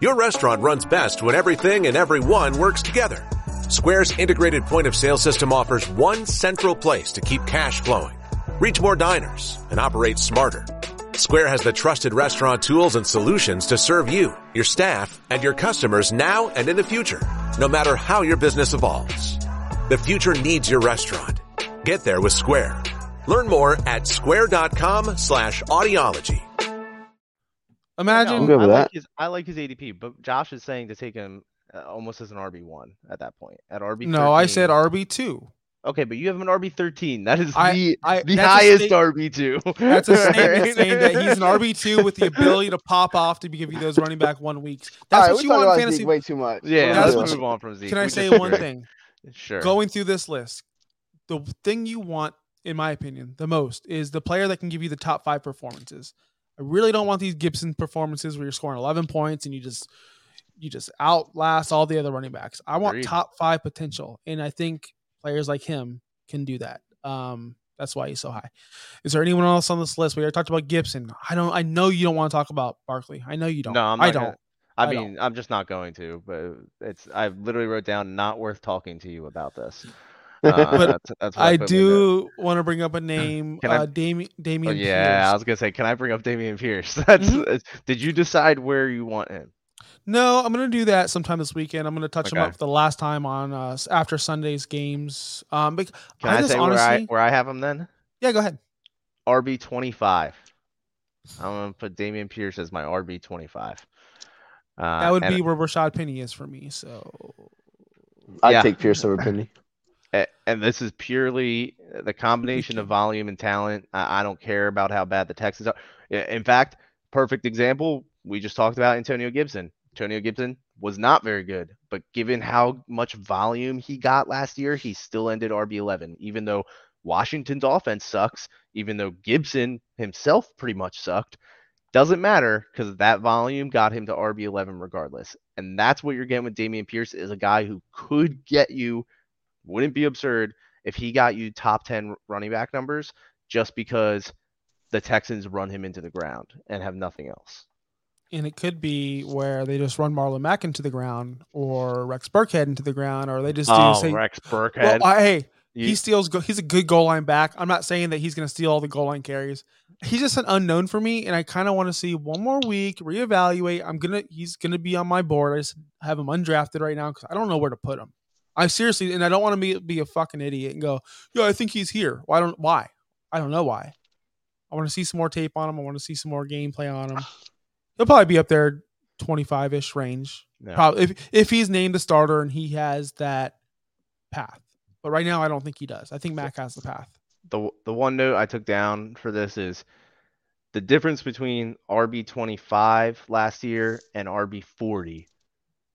Your restaurant runs best when everything and everyone works together. Square's integrated point of sale system offers one central place to keep cash flowing, reach more diners, and operate smarter. Square has the trusted restaurant tools and solutions to serve you, your staff, and your customers now and in the future, no matter how your business evolves. The future needs your restaurant. Get there with Square. Learn more at square.com slash audiology. Imagine I'm I like his I like his ADP, but Josh is saying to take him uh, almost as an RB one at that point. At RB. no, I said RB two. Okay, but you have an RB thirteen. That is I- the I- the highest RB two. That's a <laughs> statement saying that he's an RB two with the ability to pop off to give you those running back one weeks. That's All right, what you want in fantasy. Zeke way too much. Yeah, That's let's what move you- on from Zeke. Can I We say disagree. one thing? Sure. Going through this list, the thing you want, in my opinion, the most is the player that can give you the top five performances. I really don't want these Gibson performances where you're scoring 11 points and you just you just outlast all the other running backs. I want Agreed. top five potential, and I think players like him can do that. Um, that's why he's so high. Is there anyone else on this list? We already talked about Gibson. I don't. I know you don't want to talk about Barkley. I know you don't. No, I'm I don't. gonna- I, I mean, I'm just not going to, but it's I literally wrote down not worth talking to you about this. Uh, But that's, that's what I put in my notes. do want to bring up a name. Can I- uh, Dami- Oh, Dameon. yeah, I was gonna say, can I bring up Dameon Pierce? <laughs> That's, Mhm. that's- did you decide where you want him? No, I'm gonna do that sometime this weekend. I'm gonna touch him up the last time on uh, after Sunday's games. Um, but Can I I, just say where I where I have him then? yeah, go ahead. RB twenty five. I'm gonna put Dameon Pierce as my RB twenty five. Uh, That would be where Rashad Penny is for me. So I'd Yeah. take Pierce over Penny. And this is purely uh, the combination of <laughs> volume and talent. I, I don't care about how bad the Texans are. In fact, perfect example we just talked about Antonio Gibson. Antonio Gibson was not very good, but given how much volume he got last year, he still ended RB11, even though Washington's offense sucks, even though Gibson himself pretty much sucked. Doesn't matter because that volume got him to RB11 regardless. And that's what you're getting with Dameon Pierce is a guy who could get you wouldn't be absurd if he got you top 10 running back numbers just because the Texans run him into the ground and have nothing else. and it could be where they just run Marlon Mack into the ground or Rex Burkhead into the ground, or they just do Oh, say, Rex well, Burkhead. I, hey, he steals. Go- he's a good goal line back. I'm not saying that he's going to steal all the goal line carries. He's just an unknown for me, and I kind of want to see one more week, reevaluate. I'm gonna. He's gonna be on my board. I just have him undrafted right now because I don't know where to put him. I seriously, and I don't want to be be a fucking idiot and go, yo, I think he's here. Why don't? Why? I don't know why. I want to see some more tape on him. I want to see some more gameplay on him. <sighs> He'll probably be up there 25 ish range. No. Probably if if he's named the starter and he has that path. But right now, I don't think he does. I think Mack has the path. the the one note I took down for this is the difference between RB twenty five last year and RB forty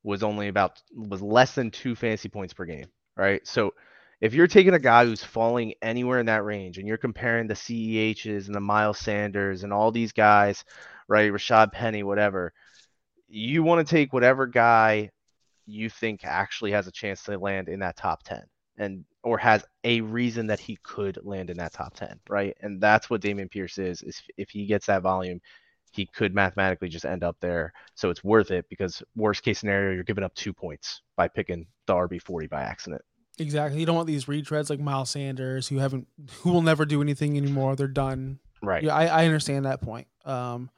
was only about was less than two fantasy points per game, right? So if you're taking a guy who's falling anywhere in that range and you're comparing the CEHs and the Miles Sanders and all these guys, right? Rashad Penny, whatever, you want to take whatever guy you think actually has a chance to land in that top 10 and or has a reason that he could land in that top 10 right and that's what Dameon Pierce is is if he gets that volume he could mathematically just end up there so it's worth it because worst case scenario you're giving up two points by picking the RB40 by accident Exactly. You don't want these retreads like Miles Sanders who haven't who will never do anything anymore. They're done. right Yeah, I, I understand that point. Um,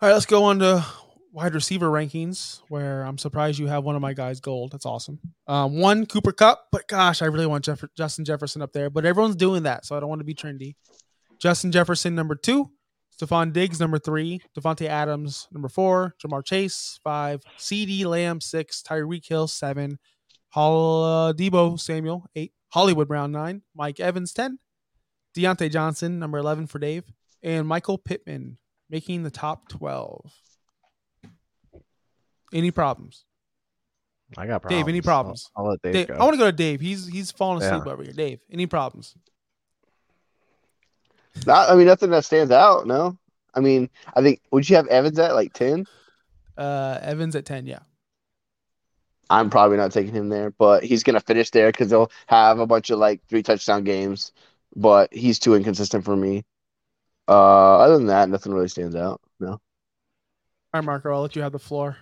all right, let's go on to wide receiver rankings, where I'm surprised you have one of my guys gold. That's awesome. Um, one Cooper Kupp, but gosh, I really want Jeff- Justin Jefferson up there, but everyone's doing that, so I don't want to be trendy. Justin Jefferson number two, Stefon Diggs number three, Davante Adams number four, Ja'Marr Chase five, CeeDee Lamb six, Tyreek Hill seven, Hall uh, Deebo Samuel eight, Hollywood Brown nine, Mike Evans ten, Diontae Johnson number eleven for Dave, and Michael Pittman making the top twelve. Any problems? I got problems Dave, any problems? I'll, I'll let Dave, Dave, go I want to go to Dave. He's he's falling asleep Yeah. over here. Dave, any problems? Not, I mean, nothing that stands out. No, I mean, I think would you have Evans at like ten? Uh, Evans at ten. Yeah, I'm probably not taking him there, but he's gonna finish there because they'll have a bunch of like three touchdown games. But he's too inconsistent for me. Uh, other than that, nothing really stands out. No. all right, Marco. I'll let you have the floor.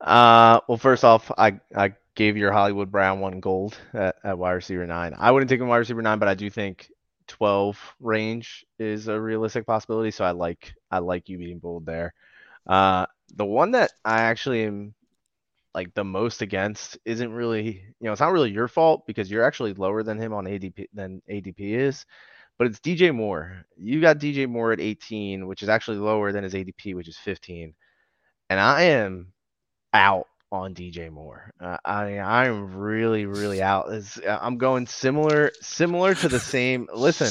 Uh, well, first off, I I gave your Hollywood Brown one gold at, at wide receiver nine. I wouldn't take him wide receiver nine, but I do think twelve range is a realistic possibility. So I like I like you being bold there. Uh, the one that I actually am like the most against isn't really you know it's not really your fault because you're actually lower than him on ADP than ADP is. But it's DJ Moore. You got DJ Moore at 18, which is actually lower than his ADP, which is 15. And I am out on DJ Moore. Uh, I I'm really really out. Is I'm going similar similar to the same. Listen,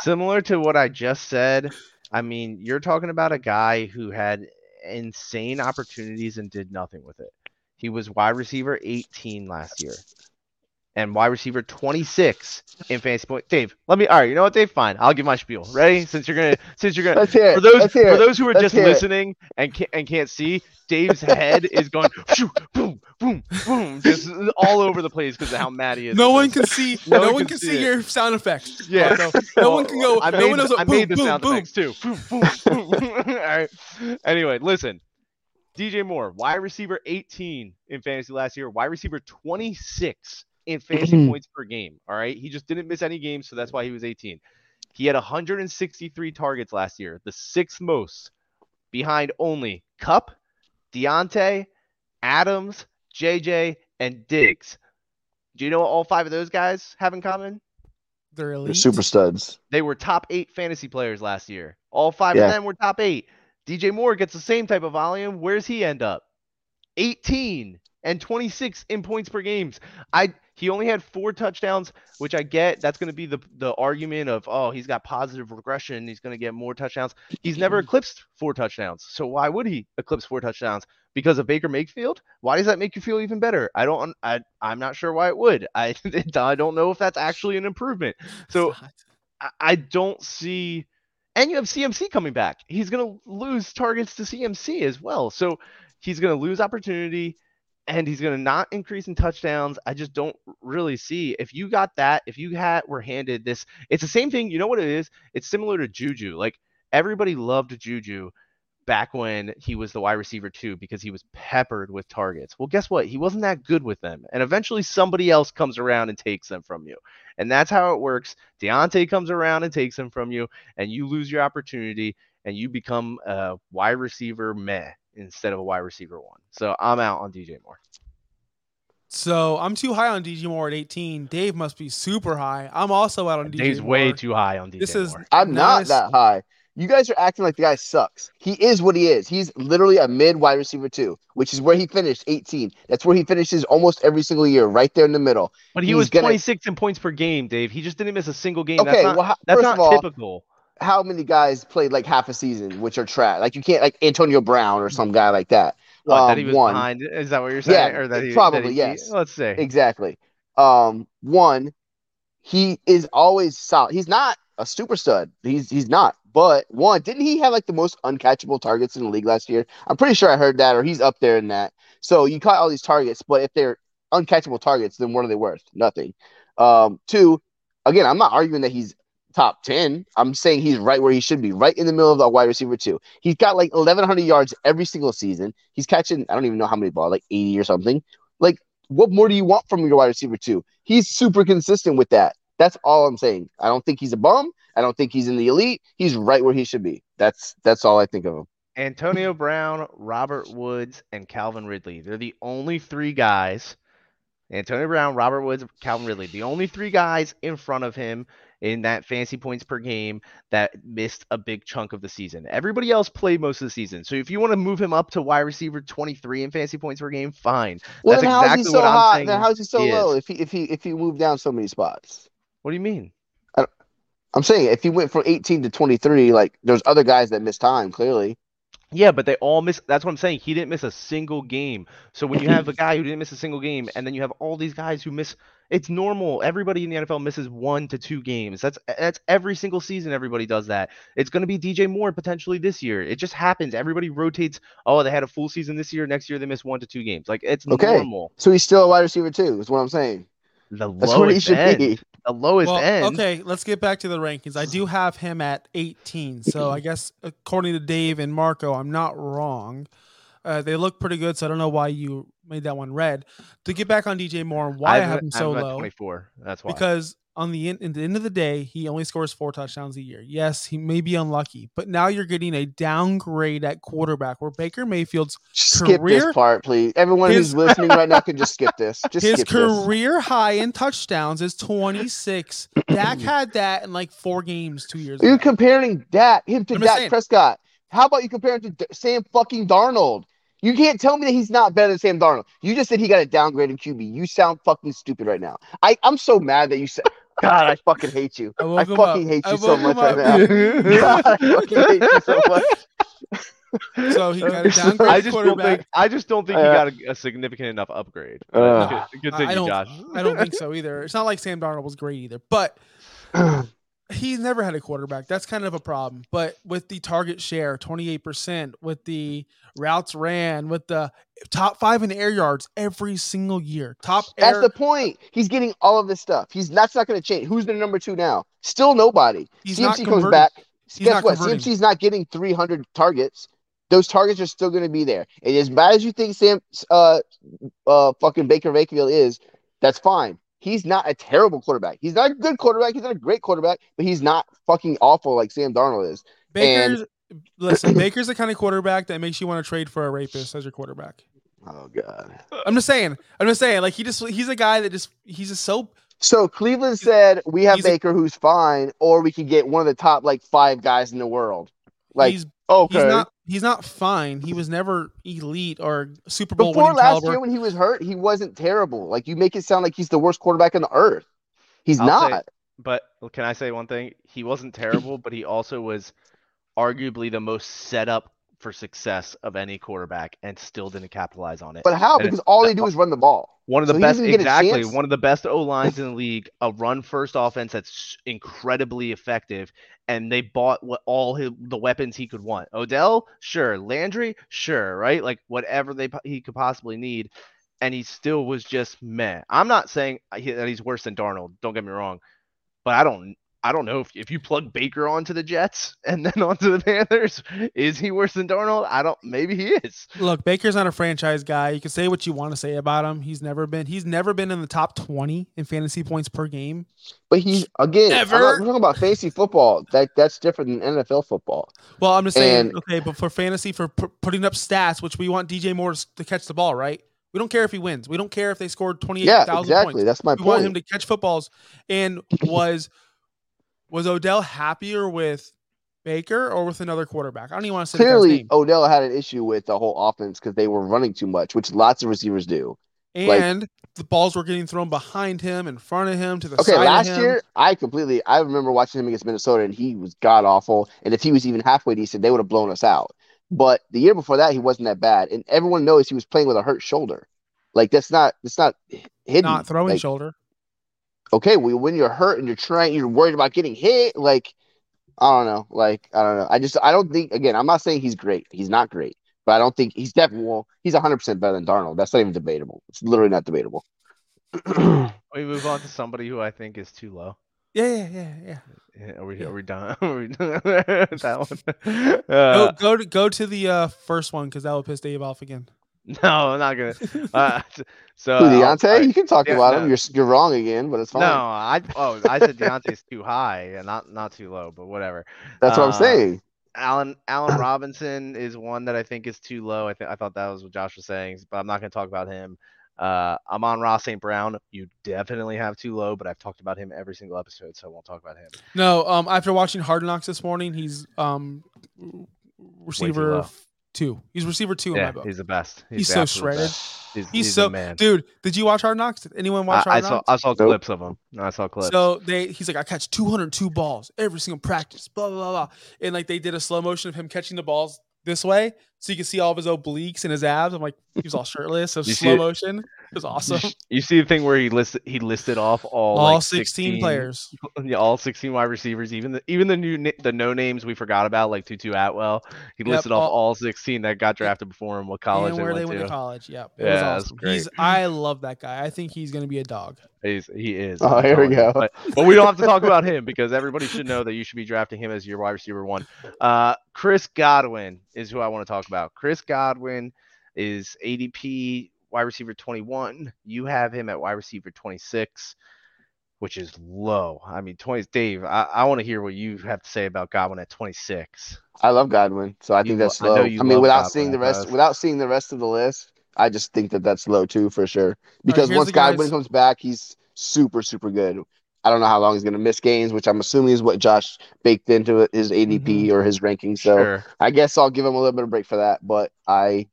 similar to what I just said. I mean, you're talking about a guy who had insane opportunities and did nothing with it. He was wide receiver 18 last year. And wide receiver 26 in fantasy point. Dave, let me. All right, you know what, Dave? Fine, I'll give my spiel. Ready? Since you're gonna, since you're gonna, Let's hear it. for those Let's hear for those who are Let's just hear it. listening and can't and can't see, Dave's head is going shoo, boom, boom, boom, just all over the place because of how mad he is. No one can see. No No, one one can can see see it. your sound effects. Yeah. Marco. <laughs> No one can go. I no one knows the- what I boom, made the sound boom. effects too. Boom, boom, <laughs> boom. All right. Anyway, listen. DJ Moore, wide receiver 18 in fantasy last year, wide receiver 26 in <clears throat> fantasy points per game. All right. He just didn't miss any games, so that's why he was 18. He had 163 targets last year, the sixth most behind only Kupp, Diontae, Adams, JJ, and Diggs. Do you know what all five of those guys have in common? They're They're super studs. They were top eight fantasy players last year. All five Yeah. of them were top eight. DJ Moore gets the same type of volume. Where's he end up? 18 and 26 in points per games. I he only had four touchdowns, which I get. That's going to be the the argument of oh he's got positive regression. He's going to get more touchdowns. He's never mm-hmm. eclipsed four touchdowns. So why would he eclipse four touchdowns? Because of Baker Mayfield? Why does that make you feel even better? I don't. I I'm not sure why it would. I <laughs> I don't know if that's actually an improvement. <laughs> So I, I don't see. And you have CMC coming back. He's going to lose targets to CMC as well. So he's going to lose opportunity and he's going to not increase in touchdowns. I just don't really see if you got that, if you had were handed this, it's the same thing. You know what it is? It's similar to Juju. Like everybody loved Juju back when he was the wide receiver too because he was peppered with targets. Well, guess what? He wasn't that good with them. And eventually somebody else comes around and takes them from you. And that's how it works. Diontae comes around and takes them from you, and you lose your opportunity and you become a wide receiver meh instead of a wide receiver one. So I'm out on DJ Moore. So I'm too high on DJ Moore at 18. Dave must be super high. I'm also out on DJ Dave's Moore. way too high on DJ This is Moore. I'm not Nice. that high. You guys are acting like the guy sucks. He is what he is. He's literally a mid wide receiver too, which is where he finished 18. That's where he finishes almost every single year, right there in the middle. But he He's was gonna- 26 in points per game, Dave. He just didn't miss a single game. Okay, that's not, well, ho- that's first not of all, typical. How many guys played like half a season, which are trash? Like you can't like Antonio Brown or some guy like that. Um, that he was one. behind? Is that what you're saying? Yeah, or that he, probably, that he- yes. Let's say. Exactly. Um, one, he is always solid. He's not a super stud. He's he's not. But one, didn't he have like the most uncatchable targets in the league last year? I'm pretty sure I heard that, or he's up there in that. So you caught all these targets, but if they're uncatchable targets, then what are they worth? Nothing. Um, two, again, I'm not arguing that he's top 10. I'm saying he's right where he should be, right in the middle of the wide receiver two. He's got like 1,100 yards every single season. He's catching, I don't even know how many balls, like 80 or something. Like, what more do you want from your wide receiver two? He's super consistent with that. That's all I'm saying. I don't think he's a bum. I don't think he's in the elite. He's right where he should be. That's that's all I think of him. Antonio <laughs> Brown, Robert Woods, and Calvin Ridley. They're the only three guys. Antonio Brown, Robert Woods, Calvin Ridley. The only three guys in front of him in that fancy points per game that missed a big chunk of the season. Everybody else played most of the season. So if you want to move him up to wide receiver 23 in fancy points per game, fine. Well, That's then how's he so what I'm high? saying Then how's he so he is. low if he if he if he moved down so many spots? What do you mean? I'm saying if he went from 18 to 23, like there's other guys that missed time. Clearly, Yeah, but they all miss. That's what I'm saying. He didn't miss a single game. So when you have a guy who didn't miss a single game, and then you have all these guys who miss, it's normal. Everybody in the NFL misses one to two games. That's that's every single season. Everybody does that. It's going to be DJ Moore potentially this year. It just happens. Everybody rotates. Oh, they had a full season this year. Next year they miss one to two games. Like it's Okay. normal. so he's still a wide receiver too. Is what I'm saying. The That's where he should end. be. The lowest Well, end. okay, let's get back to the rankings. I do have him at 18. So I <clears throat> guess according to Dave and Marco, I'm not wrong. Uh, they look pretty good, so I don't know why you made that one red. To get back on DJ Moore, and why I, have him so I'm low, 24. That's why. because on the end, at the end of the day, he only scores four touchdowns a year. Yes, he may be unlucky, but now you're getting a downgrade at quarterback where Baker Mayfield's Skip Career- this part, please. Everyone His- who's <laughs> listening right now can just skip this. Just his skip this. career high in touchdowns is 26. Dak <clears throat> had that in like four games two years You're ago. comparing that him to I'm Dak saying. Prescott. How about you compare him to D- Sam fucking Darnold? You can't tell me that he's not better than Sam Darnold. You just said he got a downgrade in QB. You sound fucking stupid right now. I, I'm so mad that you said, <laughs> God, I fucking hate you. I I, woke him fucking up. hate I you so much him right up. now. <laughs> God, I fucking hate you so <laughs> much. So he got a downgrade I just don't think. I just don't think he Uh, got a, a significant enough upgrade. But Uh, c- continue, I don't. Josh. I don't think so either. It's not like Sam Darnold was great either, but <clears throat> he's never had a quarterback. That's kind of a problem. But with the target share, twenty eight percent, with the routes ran, with the top five in air yards every single year, top That's air. the point. He's getting all of this stuff. He's that's not going to change. Who's the number two now? Still nobody. He's CMC not comes back. He's Guess what? converting. CMC's not getting 300 targets. Those targets are still going to be there. And as bad as you think Sam, uh, uh, fucking Baker Mayfield is, that's fine. He's not a terrible quarterback. He's not a good quarterback. He's not a great quarterback, but he's not fucking awful like Sam Darnold is. Baker's listen. <clears throat> Baker's the kind of quarterback that makes you want to trade for a rapist as your quarterback. Oh god. I'm just saying. I'm just saying. Like he just he's a guy that just he's just so So Cleveland said we have He's a- Baker who's fine, or we could get one of the top like five guys in the world. Like he's okay. he's not he's not fine. He was never elite or Super Bowl Before last caliber. year when he was hurt, he wasn't terrible. Like you make it sound like he's the worst quarterback on the earth. He's I'll say- not. But can I say one thing? He wasn't terrible, but he also was arguably the most set up for success of any quarterback and still didn't capitalize on it. But how? And Because all they do is run the ball. One of the So best, doesn't get a exactly. One of the best O lines in the league, a run first offense that's incredibly effective, and they bought what all his, the weapons he could want. Odell, sure. Landry, sure. Right, like whatever they he could possibly need, and he still was just meh. I'm not saying uh, that he's worse than Darnold. Don't get me wrong, but I don't. I don't know if if you plug Baker onto the Jets and then <laughs> onto the Panthers, is he worse than Darnold? I don't. Maybe he is. Look, Baker's not a franchise guy. You can say what you want to say about him. He's never been. He's never been in the top twenty in fantasy points per game. But he's again. I'm Never. not, we're talking about fantasy football. That that's different than NFL football. Well, I'm just saying. And- okay, but for fantasy, for p- putting up stats, which we want DJ Moore to to catch the ball, right? We don't care if he wins. We don't care if they scored twenty eight Yeah, exactly. points. That's my we want him to catch footballs. And was was Odell happier with Baker or with another quarterback? I don't even want to say Clearly, name. Odell had an issue with the whole offense because they were running too much, which lots of receivers do. like- and the balls were getting thrown behind him, in front of him, to the Okay, side last year I completely I remember watching him against Minnesota and he was god awful. And if he was even halfway decent, they would have blown us out. But the year before that, he wasn't that bad, and everyone knows he was playing with a hurt shoulder. Like that's not that's not hidden. not throwing Like, shoulder. Okay, well, when you're hurt and you're trying, you're worried about getting hit. Like I don't know. Like I don't know. I just I don't think again. I'm not saying he's great. He's not great, but I don't think he's definitely well. He's 100 percent better than Darnold. That's not even debatable. It's literally not debatable. <clears throat> We move on to somebody who I think is too low. Yeah, yeah, yeah, yeah. Yeah, Are we Yeah. are we done? <laughs> Are we done <laughs> that one? Go, Uh, go to go to the uh, first one because that will piss Dave off again. <laughs> no, I'm not gonna. <laughs> Uh, <laughs> so Who, Diontae? I- you can talk yeah, about no. him. You're you're wrong again, but it's fine. No, I oh I said Diontae's too high and not not too low, but whatever. That's what I'm Uh, saying. Alan Allen <clears throat> Robinson is one that I think is too low. I think I thought that was what Josh was saying, but I'm not going to talk about him. Uh, Amon-Ra St. Brown, you definitely have too low, but I've talked about him every single episode, so I won't talk about him. No, um, after watching Hard Knocks this morning, he's um, receiver low. f- two. He's receiver two in my book. he's the best. He's the so shredded. He's, He's, he's so the man. dude. Did you watch Hard Knocks? Did anyone watch I, Hard I saw Knocks? I saw clips of him. I saw clips. So they, he's like, I catch 202 balls every single practice, blah blah blah, blah. and like they did a slow motion of him catching the balls this way, so you can see all of his obliques and his abs. I'm like, he was all shirtless, so slow motion. It was awesome. you see the thing where he listed he listed off all All like 16, players. <laughs> yeah, all 16 wide receivers, even the even the new the no names we forgot about, like Tutu Atwell. He Yep, listed off all- all 16 that got drafted before him, what college and they where went they went to. to college. Yep. It Yeah, was that's awesome. great. He's I love that guy. I think he's gonna be a dog. He's, he is. Oh, I'm here we go. But, but we don't have to talk about him <laughs> because everybody should know that you should be drafting him as your wide receiver one. Uh, Chris Godwin is who I want to talk about. Chris Godwin is ADP wide receiver 21. You have him at wide receiver 26, which is low. I mean, 20. Dave, I, I want to hear what you have to say about Godwin at 26. I love Godwin, so I You think that's I low. I, you mean, without Godwin, seeing the rest, thought. without seeing the rest of the list, I just think that that's low too for sure. Because here's once Godwin comes back, he's super super good. I don't know how long he's going to miss games, which I'm assuming is what Josh baked into his ADP mm-hmm. or his ranking. So Sure. I guess I'll give him a little bit of break for that. But I,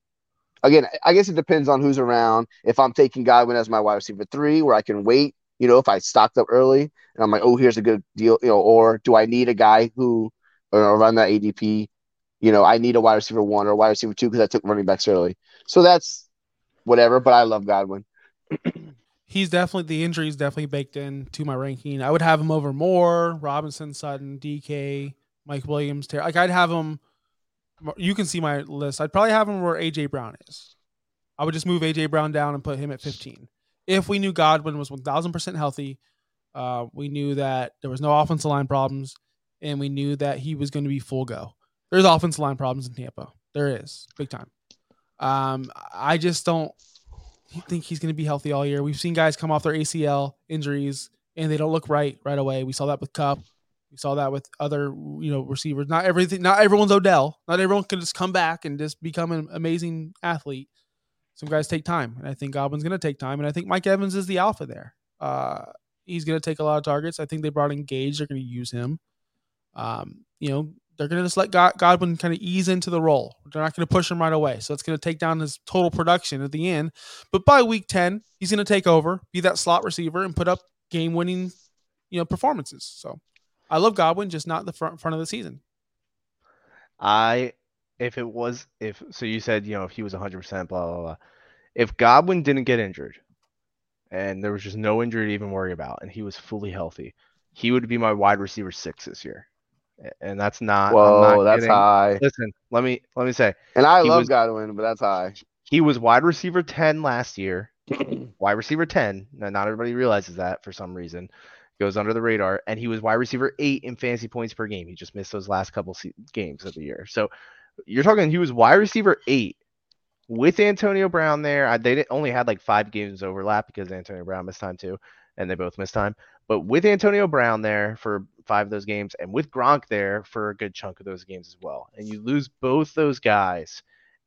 again, I guess it depends on who's around. If I'm taking Godwin as my wide receiver three, where I can wait, you know, if I stocked up early and I'm like, oh, here's a good deal, you know, or do I need a guy who or around that ADP? You know, I need a wide receiver one or a wide receiver two because I took running backs early. So that's whatever. But I love Godwin. <clears throat> He's definitely the injury is definitely baked in to my ranking. I would have him over Moore, Robinson, Sutton, DK, Mike Williams. Ter- like I'd have him. You can see my list. I'd probably have him where AJ Brown is. I would just move AJ Brown down and put him at 15. If we knew Godwin was 1000% healthy, uh, we knew that there was no offensive line problems, and we knew that he was going to be full go. There's offensive line problems in Tampa. There is big time. Um, I just don't think he's going to be healthy all year. We've seen guys come off their ACL injuries and they don't look right right away. We saw that with Kupp. We saw that with other you know receivers. Not everything. Not everyone's Odell. Not everyone can just come back and just become an amazing athlete. Some guys take time, and I think Godwin's going to take time, and I think Mike Evans is the alpha there. Uh, he's going to take a lot of targets. I think they brought in Gage. They're going to use him. Um, you know, they're going to just let God- Godwin kind of ease into the role. They're not going to push him right away. So it's going to take down his total production at the end. But by week 10, he's going to take over, be that slot receiver, and put up game winning, you know, performances. So I love Godwin, just not the front front of the season. I if it was if so you said you know if he was 100% blah blah blah if Godwin didn't get injured and there was just no injury to even worry about and he was fully healthy he would be my wide receiver 6 this year and that's not I'm Whoa, not that's kidding. high. listen let me let me say And I love was- Godwin, but that's high. he was wide receiver 10 last year <clears throat> wide receiver 10 now not everybody realizes that for some reason goes under the radar, and he was wide receiver eight in fantasy points per game. He just missed those last couple se- games of the year. So you're talking he was wide receiver eight with Antonio Brown there. I, they only had like five games overlap because Antonio Brown missed time too, and they both missed time. But with Antonio Brown there for five of those games, and with Gronk there for a good chunk of those games as well, and you lose both those guys.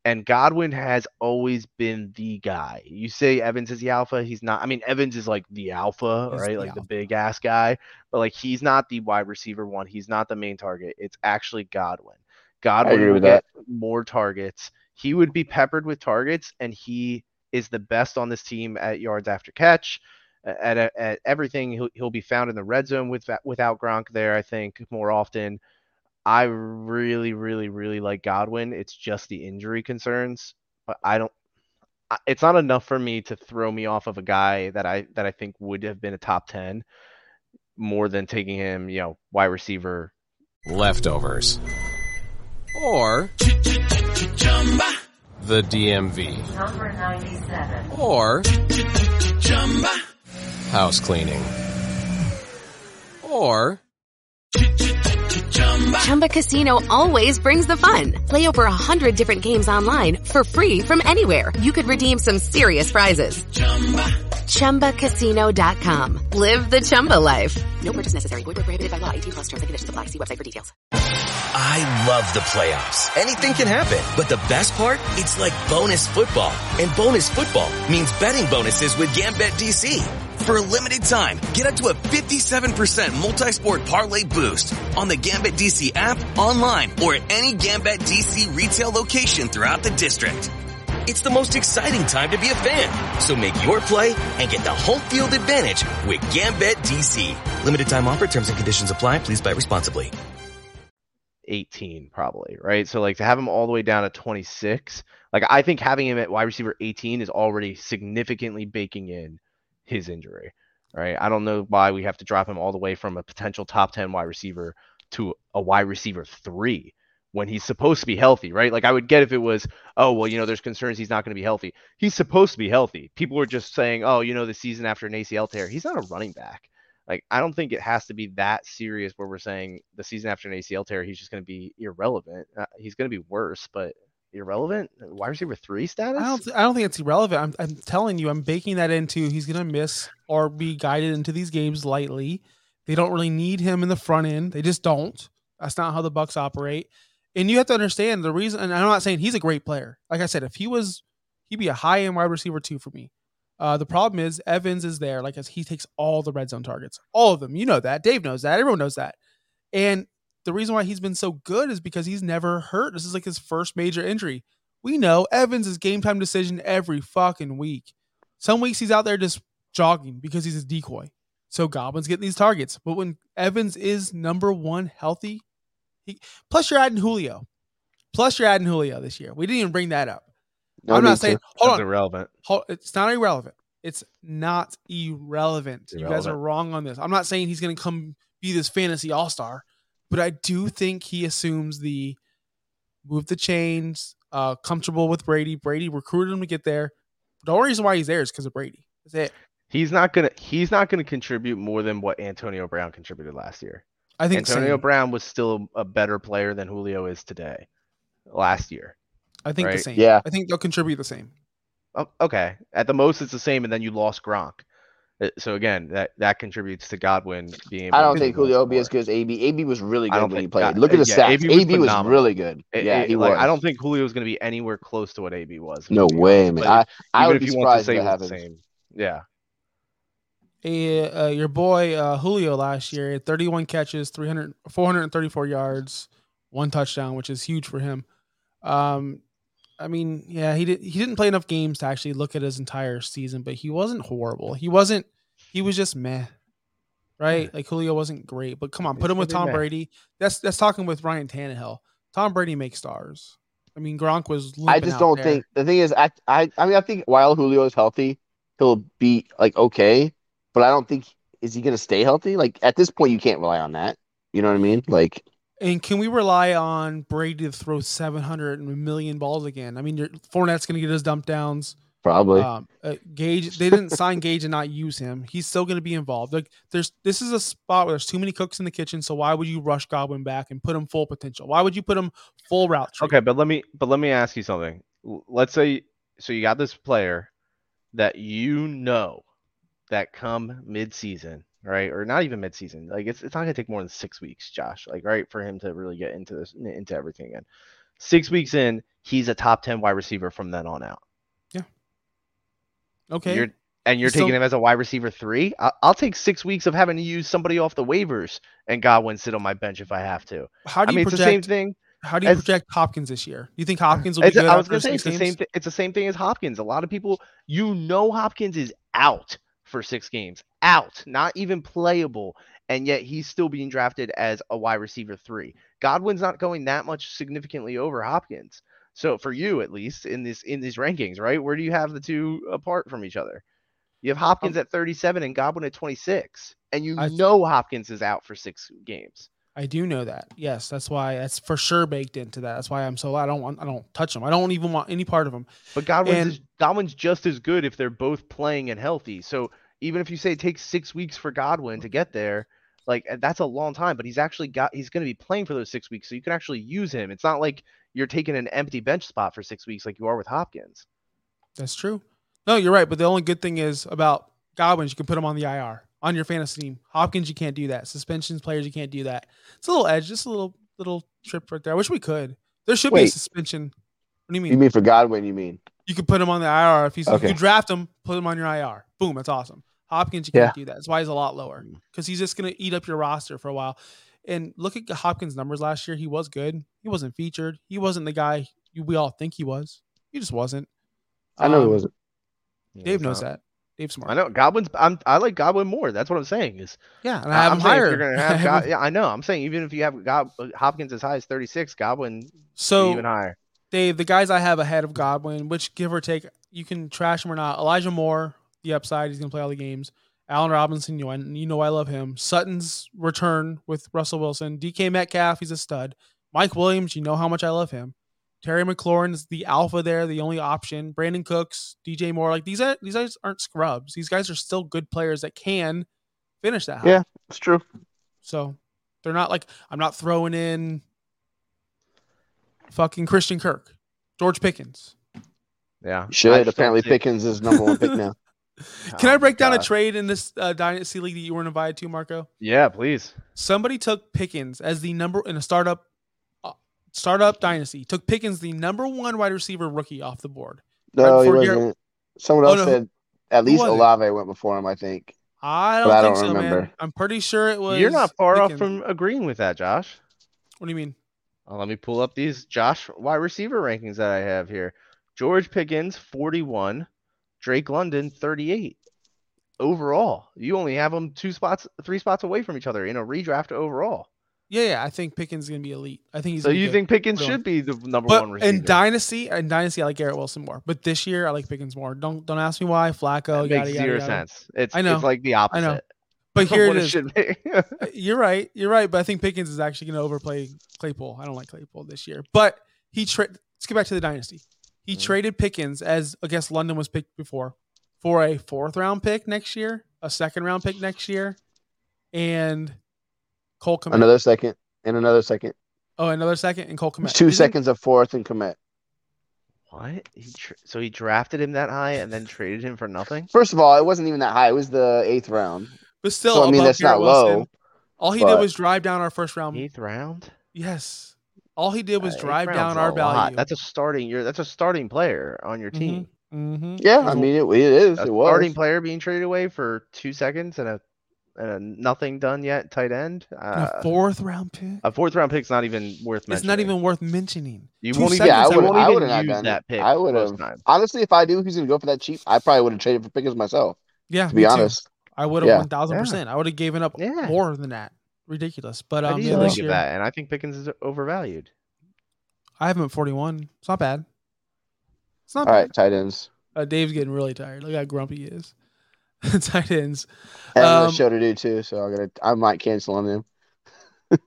And Godwin has always been the guy. You say Evans is the alpha. He's not. I mean, Evans is like the alpha, He's right? the Like the big ass guy. But like he's not the wide receiver one. He's not the main target. It's actually Godwin. Godwin with get more targets. He would be peppered with targets, and he is the best on this team at yards after catch, at, at, at everything. He'll, he'll be found in the red zone with without Gronk there. I think more often. I really, really, really like Godwin. It's just the injury concerns, but I don't. It's not enough for me to throw me off of a guy that I that I think would have been a top ten, more than taking him, you know, wide receiver Leftovers. Or the DMV. Number 97. Or house cleaning. Or Chumba Casino always brings the fun. Play over a hundred different games online for free from anywhere. You could redeem some serious prizes. ChumbaCasino.com. Live the Chumba life. No purchase necessary. Void where prohibited by law. 18 plus terms and conditions apply. See website for details. I love the playoffs. Anything can happen. But the best part? It's like bonus football. And bonus football means betting bonuses with GambetDC. For a limited time, get up to a 57% multi-sport parlay boost on the GambetDC app, online, or at any GambetDC retail location throughout the district. It's the most exciting time to be a fan. So make your play and get the home field advantage with GambetDC. Limited time offer, terms and conditions apply. Please bet responsibly. 18 probably, right? So like to have him all the way down to 26, like I think having him at wide receiver 18 is already significantly baking in his injury, right? I don't know why we have to drop him all the way from a potential top 10 wide receiver to a wide receiver 3 when he's supposed to be healthy, right? Like I would get if it was, oh, well, you know, there's concerns he's not going to be healthy. He's supposed to be healthy. People were just saying, oh, you know, the season after an ACL tear, he's not a running back. Like I don't think it has to be that serious where we're saying the season after an ACL tear he's just going to be irrelevant. Uh, he's going to be worse, but irrelevant. Wide receiver three status. I don't. I don't think it's irrelevant. I'm, I'm telling you, I'm baking that into he's going to miss or be guided into these games lightly. They don't really need him in the front end. They just don't. That's not how the Bucs operate. And you have to understand the reason. And I'm not saying he's a great player. Like I said, if he was, he'd be a high end wide receiver too for me. Uh, the problem is Evans is there. Like as he takes all the red zone targets, all of them. You know that. Dave knows that. Everyone knows that. And the reason why he's been so good is because he's never hurt. This is like his first major injury. We know Evans is game time decision every fucking week. Some weeks he's out there just jogging because he's a decoy. So Godwin's getting these targets. But when Evans is number one healthy, he, plus you're adding Julio. Plus you're adding Julio this year. We didn't even bring that up. No I'm not saying to. hold That's on. irrelevant. Hold, it's not irrelevant. It's not irrelevant. You guys are wrong on this. I'm not saying he's going to come be this fantasy all star, but I do think he assumes the move the chains, uh, comfortable with Brady. Brady recruited him to get there. The only reason why he's there is because of Brady. That's it. He's not gonna. He's not gonna contribute more than what Antonio Brown contributed last year. I think Antonio same. Brown was still a better player than Julio is today. Last year. I think the same. Yeah. I think they'll contribute the same. O- Okay. At the most, it's the same, and then you lost Gronk. Uh, So again, that that contributes to Godwin being. Able I don't do think. Julio will be as good as AB. AB was really I good don't when he played. Look at the yeah, stats. AB was AB was really good. It- yeah, it- he like, was. I don't think Julio is going to be anywhere close to what AB was. No way, honest, man. but I, I even would if be you want to surprised say that the same, yeah. Uh, uh, your boy uh, Julio last year, 31 catches, 300, 434 yards, one touchdown, which is huge for him. Um, I mean, yeah, he did. He didn't play enough games to actually look at his entire season, but he wasn't horrible. He wasn't. He was just meh, right? Like Julio wasn't great, but come on, put him with Tom. Brady. That's that's talking with Ryan Tannehill. Tom Brady makes stars. I mean, Gronk was. I just don't there. think the thing is I I I mean I think while Julio is healthy, he'll be like okay, but I don't think is he gonna stay healthy? Like at this point you can't rely on that. You know what I mean? Like And can we rely on Brady to throw 700 million balls again? I mean, your Fournette's going to get his dump downs. Probably. Um, uh, Gage, they didn't <laughs> sign Gage and not use him. He's still going to be involved. Like there's, this is a spot where there's too many cooks in the kitchen. So why would you rush Godwin back and put him full potential? Why would you put him full route? Tree? Okay, but let me but let me ask you something. Let's say so you got this player that you know that come mid-season, right? Or not even mid-season. Like it's it's not gonna take more than six weeks, Josh. Like right for him to really get into this into everything again. Six weeks in, he's a top ten wide receiver from then on out. Yeah. Okay. You're and you're So- taking him as a wide receiver three. I, I'll take six weeks of having to use somebody off the waivers and Godwin sit on my bench if I have to. how do I you mean, it's the same project? thing. how do you as- project Hopkins this year? Do you think Hopkins will be good? I was gonna say six it's the same. Th- it's the same thing as Hopkins. A lot of people, you know, Hopkins is out for six games, out, not even playable, and yet he's still being drafted as a wide receiver three. Godwin's not going that much significantly over Hopkins. So for you, at least in this in these rankings, right? Where do you have the two apart from each other? You have Hopkins um, at 37 and Godwin at 26, and you I- know Hopkins is out for six games. I do know that. Yes, that's why that's for sure baked into that. That's why I'm so I don't want I don't touch him. I don't even want any part of him. But Godwin's And- is, Godwin's just as good if they're both playing and healthy. So even if you say it takes six weeks for Godwin to get there, like that's a long time. But he's actually got he's going to be playing for those six weeks, so you can actually use him. It's not like you're taking an empty bench spot for six weeks like you are with Hopkins. That's true. No, you're right. But the only good thing is about Godwin, you can put him on the IR on your fantasy team. Hopkins, you can't do that. Suspensions players, you can't do that. It's a little edge, just a little little trip right there. I wish we could. There should be a suspension. What do you mean? You mean for Godwin? You mean? You could put him on the IR if he's Okay. you draft him, put him on your IR. Boom, that's awesome. Hopkins, you can't do that. That's why he's a lot lower because he's just gonna eat up your roster for a while. And look at Hopkins' numbers last year. He was good. He wasn't featured. He wasn't the guy we all think he was. He just wasn't. I know Um, it wasn't. Yeah, Dave knows not- that. Dave's smart. I know Godwin's. I'm, I like Godwin more. That's what I'm saying. Is Yeah, and I have I'm him higher. you're going <laughs> to have have God, yeah, I know. I'm saying even if you have God, Hopkins as high as 36, Godwin So even higher. Dave, the guys I have ahead of Godwin, which give or take, you can trash him or not. Elijah Moore, the upside, he's gonna play all the games. Allen Robinson, you know, I- you know I love him. Sutton's return with Russell Wilson. DK Metcalf, he's a stud. Mike Williams, you know how much I love him. Terry McLaurin's the alpha there, the only option. Brandin Cooks, DJ Moore, like these are these guys aren't scrubs. These guys are still good players that can finish that high. Yeah, it's true. So they're not like I'm not throwing in fucking Christian Kirk, George Pickens. Yeah. You should. Apparently, Pickens is number one pick now. <laughs> Can Oh I break down a trade in this uh, dynasty league that you weren't invited to, Marco? Yeah, please. Somebody took Pickens as the number in a startup uh, startup dynasty. Took Pickens the number one wide receiver rookie off the board. No, he wasn't. Someone Oh, else no. said at least was it? Olave went before him. I think. I don't But I don't so, man. remember. I'm pretty sure it was. You're not far off from agreeing with that, Josh. What do you mean? Uh, let me pull up these Josh wide receiver rankings that I have here. George Pickens, 41. Drake London, 38. Overall, you only have them two spots, three spots away from each other in a redraft overall. Yeah, yeah. I think Pickens is gonna be elite. I think he's. So you think Pickens Really. should be the number But one receiver? in dynasty, in dynasty, I like Garrett Wilson more. But this year, I like Pickens more. Don't don't ask me why. Flacco, that yada, makes yada, zero yada. sense. It's I know. it's like the opposite. I know. But here it is. should be. Uh, <laughs> You're right. You're right. But I think Pickens is actually going to overplay Claypool. I don't like Claypool this year. But he tra- let's get back to the dynasty. He Mhm. traded Pickens as I guess London was picked before for a fourth round pick next year, a second round pick next year, and Cole Kmet. Another second and another second. oh, another second and Cole Kmet. Two Didn't- seconds of fourth and Kmet. what? He tra- so he drafted him that high and then traded him for nothing? First of all, it wasn't even that high. It was the eighth round. But still, So, I mean, above that's Garrett not Wilson. low, All he did was drive down our first round. Eighth round. Yes. All he did was Uh, drive down a our lot. value. That's a starting. You're that's a starting player on your team. mm-hmm. Yeah, I mean it, it is. a It was. A starting player being traded away for two seconds and a and a nothing done yet tight end. And a Uh, fourth round pick. a fourth round pick's not even worth mentioning. It's not even worth mentioning. You two won't even. Yeah, I would. I won't I even would have use done that it. pick. I would have. Honestly, if I knew he's gonna go for that cheap, I probably would have traded for Pickens myself. Yeah, To be me too. honest, I would have Yeah. one thousand percent. I would have given up Yeah. more than that. Ridiculous. But I'd um, yeah, easily this give year that, and I think Pickens is overvalued. I have him at forty one. It's not bad. It's not all bad. right, tight ends. Uh, Dave's getting really tired. Look how grumpy he is. <laughs> Tight ends. I have Um, another show to do too, so I'm gonna I might cancel on them.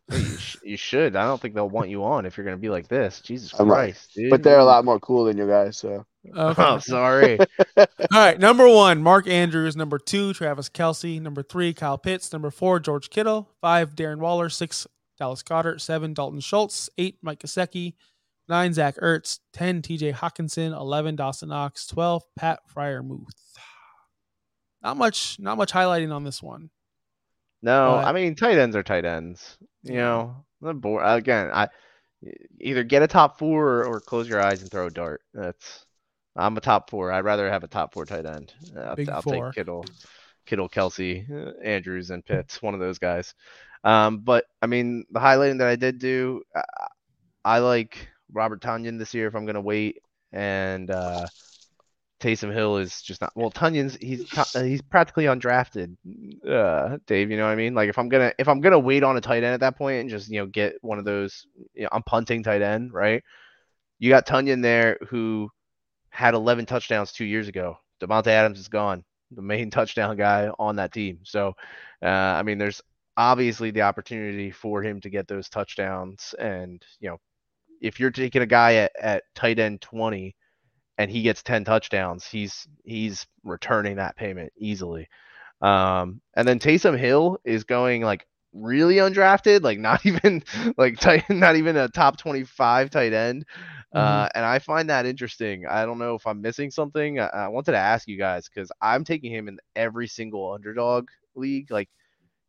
Hey, you, sh- you should. I don't think they'll want you on if you're going to be like this. Jesus I'm not- Christ, dude. But they're a lot more cool than you guys. So Okay. Oh, sorry. <laughs> All right, number one, Mark Andrews. Number two, Travis Kelce. Number three, Kyle Pitts. Number four, George Kittle. Five, Darren Waller. Six, Dallas Goedert. Seven, Dalton Schultz. Eight, Mike Gesicki. Nine, Zach Ertz. Ten, T.J. Hockenson. Eleven, Dawson Knox. Twelve, Pat Freiermuth. Not much, not much highlighting on this one. No, But- I mean tight ends are tight ends. You know, the board again. I either get a top four or, or close your eyes and throw a dart. That's I'm a top four. I'd rather have a top four tight end. I'll, Big I'll four. take Kittle, Kittle, Kelce, uh, Andrews, and Pitts. One of those guys. Um, but I mean, the highlighting that I did do, I, I like Robert Tonyan this year. If I'm gonna wait, and uh, Taysom Hill is just not well. Tonyan's he's uh, he's practically undrafted. Uh, Dave, you know what I mean? Like if I'm gonna if I'm gonna wait on a tight end at that point and just you know get one of those, you know, I'm punting tight end, right? You got Tonyan there who had 11 touchdowns two years ago. Davante Adams is gone, the main <laughs> touchdown guy on that team. So, uh, I mean, there's obviously the opportunity for him to get those touchdowns, and you know, if you're taking a guy at, at tight end 20 and he gets 10 touchdowns, he's he's returning that payment easily. Um, and then Taysom Hill is going like really undrafted, like not <laughs> even like tight, not even a top 25 tight end. Uh, and I find that interesting. I don't know if I'm missing something. I, I wanted to ask you guys because I'm taking him in every single underdog league. Like,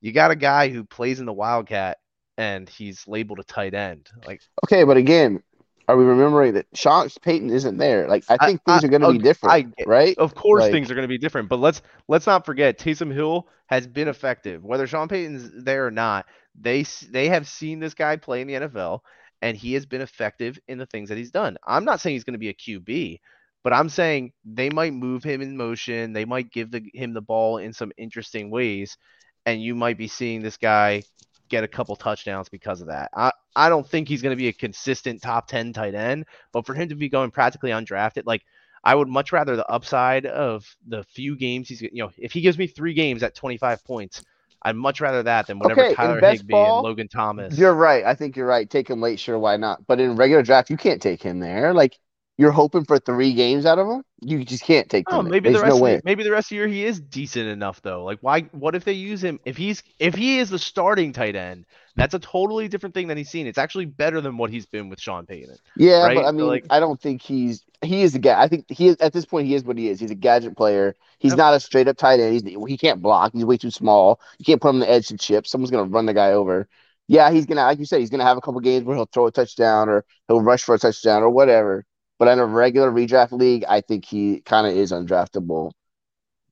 you got a guy who plays in the Wildcat and he's labeled a tight end. Like, okay, but again, are we remembering that Sean Payton isn't there? Like I I- think things I- are going to be different, I right? Of course, Like- things are going to be different, but let's let's not forget Taysom Hill has been effective. Whether Sean Payton's there or not, they they have seen this guy play in the NFL, and he has been effective in the things that he's done. I'm not saying he's going to be a QB, but I'm saying they might move him in motion. They might give the, him the ball in some interesting ways, and you might be seeing this guy get a couple touchdowns because of that. I, I don't think he's going to be a consistent top 10 tight end, but for him to be going practically undrafted, like I would much rather the upside of the few games he's, you know, if he gives me three games at 25 points, I'd much rather that than whatever Okay, Tyler Higbee ball, and Logan Thomas. You're right. I think you're right. Take him late, sure, why not? But in regular draft, you can't take him there. Like you're hoping for three games out of him. You just can't take Oh, maybe the There's rest no of the, maybe the rest of the year he is decent enough though. Like why what if they use him if he's if he is the starting tight end, that's a totally different thing than he's seen. It's actually better than what he's been with Sean Payton. Yeah, right? but I So, mean, like- I don't think he's he is a guy. I think he is at this point. He is what he is. He's a gadget player. He's Yep. not a straight up tight end. He's, he can't block. He's way too small. You can't put him on the edge to chip. Someone's gonna run the guy over. Yeah, he's gonna, like you said, he's gonna have a couple games where he'll throw a touchdown or he'll rush for a touchdown or whatever. But in a regular redraft league, I think he kind of is undraftable.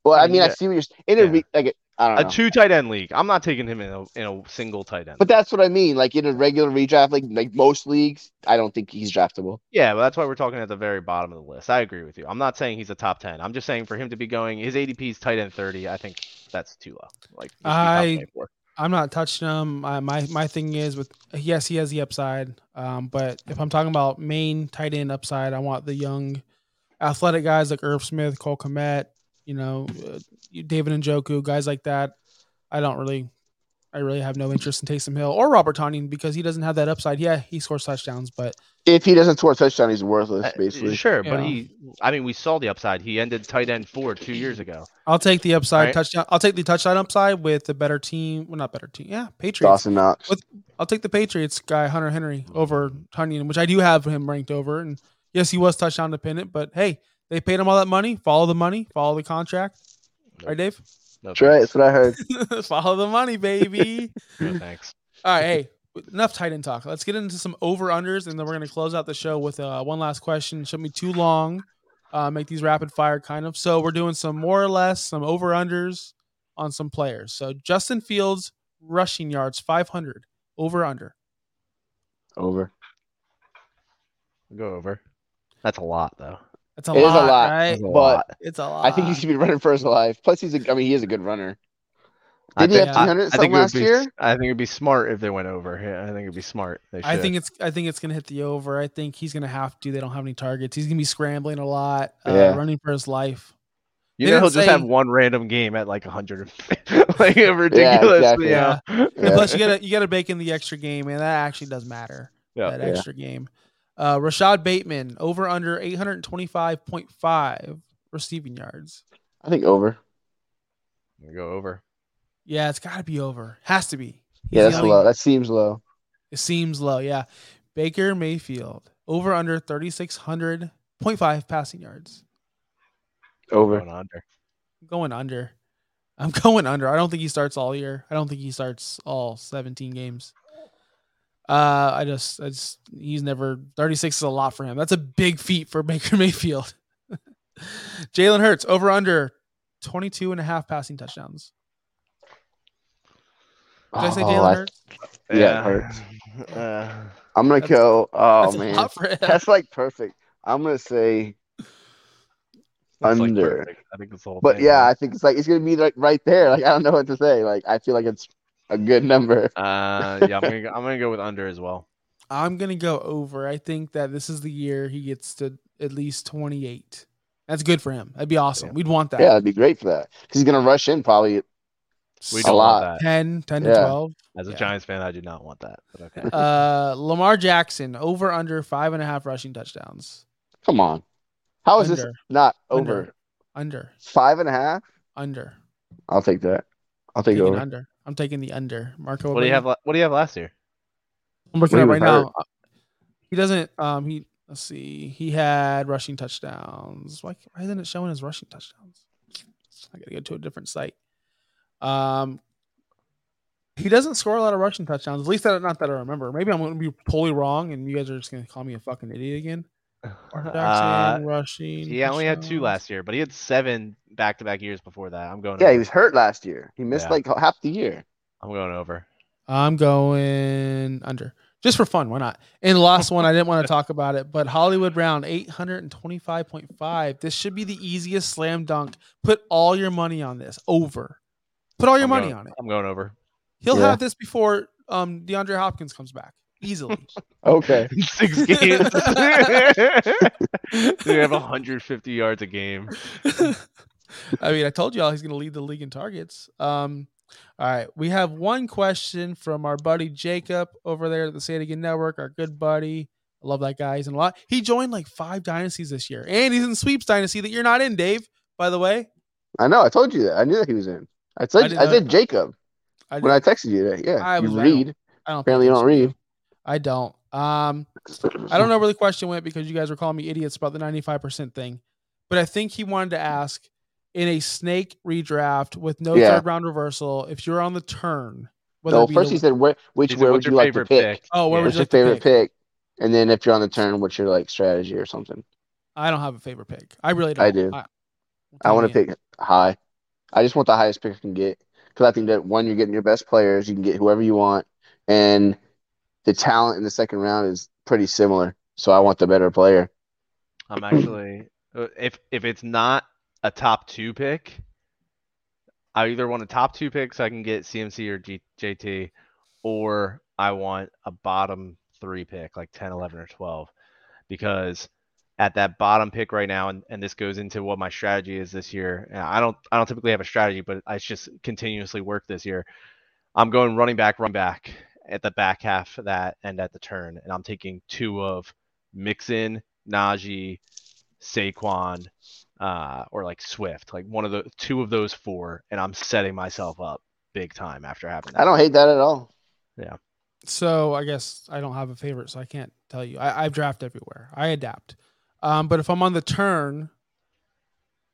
Well, I I mean, mean, I see what you're s- in a Yeah. re, like I don't A know. two tight end league. I'm not taking him in a in a single tight end. But that's what I mean. Like in a regular redraft league, like most leagues, I don't think he's draftable. Yeah, but that's why we're talking at the very bottom of the list. I agree with you. I'm not saying he's a top 10. I'm just saying for him to be going, his ADP is tight end 30. I think that's too low. Like, he top I- 24. I'm not touching him. My my, my thing is with yes, he has the upside. Um, but if I'm talking about main tight end upside, I want the young, athletic guys like Irv Smith, Cole Kmet, you know, uh, David Njoku, guys like that. I don't really, I really have no interest in Taysom Hill or Robert Tonyan because he doesn't have that upside. Yeah, he scores touchdowns, but If he doesn't score a touchdown, he's worthless, Uh, basically. Sure, but he, I mean, we saw the upside. He ended tight end four two years ago. I'll take the upside Right. touchdown. I'll take the touchdown upside with the better team. Well, not better team. Yeah, Patriots. Dawson Knox. With- I'll take the Patriots guy Hunter Henry over Tonyan, which I do have him ranked over. And yes, he was touchdown dependent, but hey, they paid him all that money. Follow the money. Follow the contract. Right, Dave? No That's right. That's what I heard. <laughs> follow the money, baby. <laughs> No thanks. all right, hey, enough tight end talk. Let's get into some over unders, and then we're gonna close out the show with uh, one last question. Shouldn't be too long. Uh, make these rapid fire kind of. So we're doing some more or less some over unders on some players. So Justin Fields rushing yards 500 over under. Over. Go over. That's a lot, though. It's a It is a lot, lot. right? That's a But lot. It's a lot. I think he should be running for his life. Plus, he's a. I mean, he is a good runner. I Didn't he have I- 300 I something think last be, year? I think it'd be smart if they went over. Yeah, I think it'd be smart. They should. I think it's I think it's gonna hit the over. I think he's gonna have to. They don't have any targets. He's gonna be scrambling a lot, uh, Yeah. running for his life. You They know, he'll didn't just have one random game at like 100, <laughs> like a ridiculous. exactly. you <laughs> know? Yeah. Plus, you gotta you gotta bake in the extra game, and that actually does matter. Yeah. that Yeah. extra game. Uh, Rashod Bateman over under eight hundred twenty five point five receiving yards. I think over. We Go over. Yeah, it's got to be over. Has to be. He's Yeah, the that's only- low. That seems low. It seems low. Yeah, Baker Mayfield over under thirty six hundred point five passing yards. Over. Going under. I'm going under. I'm <laughs> going under. I don't think he starts all year. I don't think he starts all 17 games. Uh, I just, I just, he's never 36 is a lot for him. That's a big feat for <laughs> Baker Mayfield. <laughs> Jalen Hurts over under 22 and a half passing touchdowns. Did I say Oh, Jalen I- Hurts? Yeah, it hurts. <laughs> Uh, I'm gonna That's- go. Oh That's man, lot for him. that's like perfect. I'm gonna say, that's, like, Under. perfect. I think this whole but thing, yeah, man. I think it's like it's gonna be like right there. Like I don't know what to say. Like I feel like it's a good number. Uh, yeah, I'm gonna go, I'm gonna go with under as well. I'm going to go over. I think that this is the year he gets to at least 28. That's good for him. That'd be awesome. Yeah. We'd want that. Yeah, that'd be great for that because he's gonna rush in probably. We A don't lot. want that. 10, 10 to Yeah. 12. As a Yeah. Giants fan, I do not want that. But okay. <laughs> Uh, Lamar Jackson over under five and a half rushing touchdowns. Come on, how is this Under. not Under. over? Under, Five and a half. under, I'll take that. I'll take taking over. under. I'm taking the under. Marco, What do you have? la- What do you have last year? I'm looking When at he right was now. Uh, He doesn't. Um, he let's see. He had rushing touchdowns. Why, why isn't it showing his rushing touchdowns? I gotta go to a different site. Um, he doesn't score a lot of rushing touchdowns. At least that, not that I remember. Maybe I'm going to be totally wrong, and you guys are just going to call me a fucking idiot again. <laughs> Mark Jackson Uh, rushing. he only had two last year, but he had seven back-to-back years before that. I'm going. Yeah, over. he was hurt last year. He missed Yeah. like half the year. I'm going over. I'm going under. Just for fun, why not? And the last one, I didn't want to talk about it, but Hollywood Brown, 825.5. This should be the easiest slam dunk. Put all your money on this. Over. Put all your I'm money going- on it. I'm going over. He'll Yeah. have this before um DeAndre Hopkins comes back. Easily. <laughs> Okay. <laughs> Six games. <laughs> they have 150 yards a game. I mean, I told y'all he's going to lead the league in targets. Um, all right, we have one question from our buddy Jacob over there at the Say It Again Network. Our good buddy, I love that guy. He's in a lot. He joined like five dynasties this year, and he's in Sweeps Dynasty that you're not in, Dave. By the way, I know. I told you that. I knew that he was in. I I said didn't I, said Jacob I, when I texted you that. Yeah, I you was- I read. I don't. Apparently, you don't read. I don't. Um, I don't know where the question went because you guys were calling me idiots about the 95% thing. But I think he wanted to ask in a snake redraft with no Yeah. third round reversal, if you're on the turn, No, be first the- he said where, which He said, where would you like to favorite pick? Oh, where Yeah. would What's you your like to favorite pick? pick? And then if you're on the turn, what's your like strategy or something? I don't have a favorite pick. I really don't. I do. I want to pick high. I just want the highest pick I can get because I think that one, you're getting your best players. You can get whoever you want, and the talent in the second round is pretty similar. So I want the better player. I'm actually uh, if if it's not a top two pick, I either want a top two pick so I can get CMC or G, JT, or I want a bottom three pick like 10, 11, or 12, because at that bottom pick right now, and, and this goes into what my strategy is this year. and I don't I don't typically have a strategy, but I just continuously work this year. I'm going running back, run back at the back half of that and at the turn, and I'm taking two of Mixon, Najee, Saquon, uh, or like Swift, like one of the two of those four, and I'm setting myself up big time after having that. I don't hate that at all. Yeah. So I guess I don't have a favorite, so I can't tell you. I, I draft everywhere. I adapt. Um, but if I'm on the turn,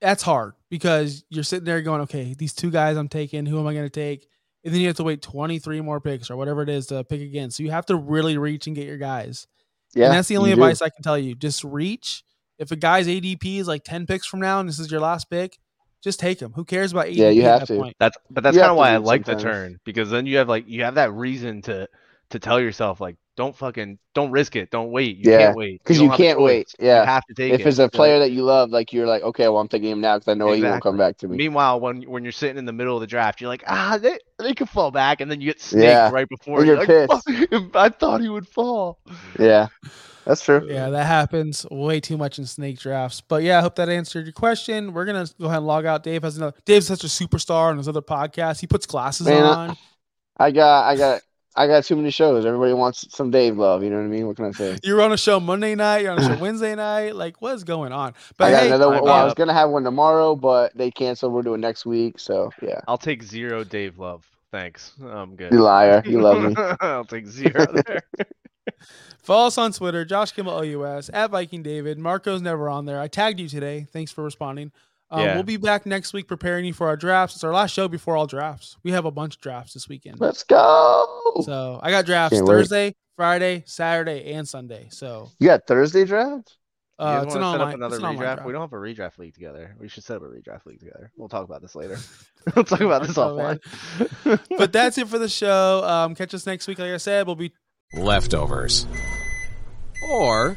that's hard because you're sitting there going, okay, these two guys I'm taking, who am I going to take? And then you have to wait 23 more picks or whatever it is to pick again. So you have to really reach and get your guys. Yeah, and that's the only you do. advice I can tell you. Just reach. If a guy's ADP is like 10 picks from now and this is your last pick, just take him. Who cares about ADP Yeah, you at have that to. point? That's but that's kind of why I read like the turn because then you have like you have that reason to to tell yourself like don't fucking don't risk it, don't wait, you Yeah, can't wait because don't you can't choice. wait. You Yeah, have to take if it. it's a player like, that you love, like you're like, okay, well, I'm taking him now because I know he won't come back to me. Meanwhile, when when you're sitting in the middle of the draft, you're like, ah, they they could fall back, and then you get snaked Yeah, right before. and You're you're like, "Fuck, I thought he would fall. Yeah, That's true. Yeah, that happens way too much in snake drafts. But yeah, I hope that answered your question. We're gonna go ahead and log out. Dave has another. Dave's such a superstar on his other podcast. He puts glasses Man, I- on. I got, I got, I got too many shows. Everybody wants some Dave love. You know what I mean? What can I say? You're on a show Monday night. You're on a show <laughs> Wednesday night. Like, what is going on? But I got hey, another one. Well, I was gonna have one tomorrow, but they canceled. We're doing next week. So yeah, I'll take zero Dave Love. Thanks. I'm good. you liar. You love me. <laughs> I'll take zero <laughs> there. follow us on Twitter, Josh Kimmel OUS at Viking David. Marco's never on there. I tagged you today. Thanks for responding. Um, Yeah. We'll be back next week preparing you for our drafts. It's our last show before all drafts. We have a bunch of drafts this weekend. Let's go. So I got drafts Can't wait. Thursday, Friday, Saturday, and Sunday. So You got Thursday draft? You uh, guys it's an wanna set online. up another it's an redraft? draft. We don't have a redraft league together. We should set up a redraft league together. We'll talk about this later. <laughs> we'll talk about this <laughs> Oh, offline. but that's <laughs> it for the show. Um, catch us next week. Like I said, we'll be Leftovers. Or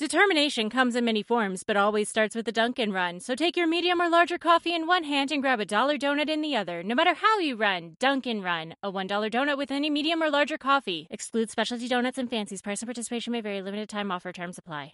Determination comes in many forms, but always starts with a Dunkin' Run. So take your medium or larger coffee in one hand and grab a dollar donut in the other. No matter how you run, Dunkin' Run. A $1 donut with any medium or larger coffee. Excludes specialty donuts and fancies. Price and participation may vary. Limited time offer. Terms apply.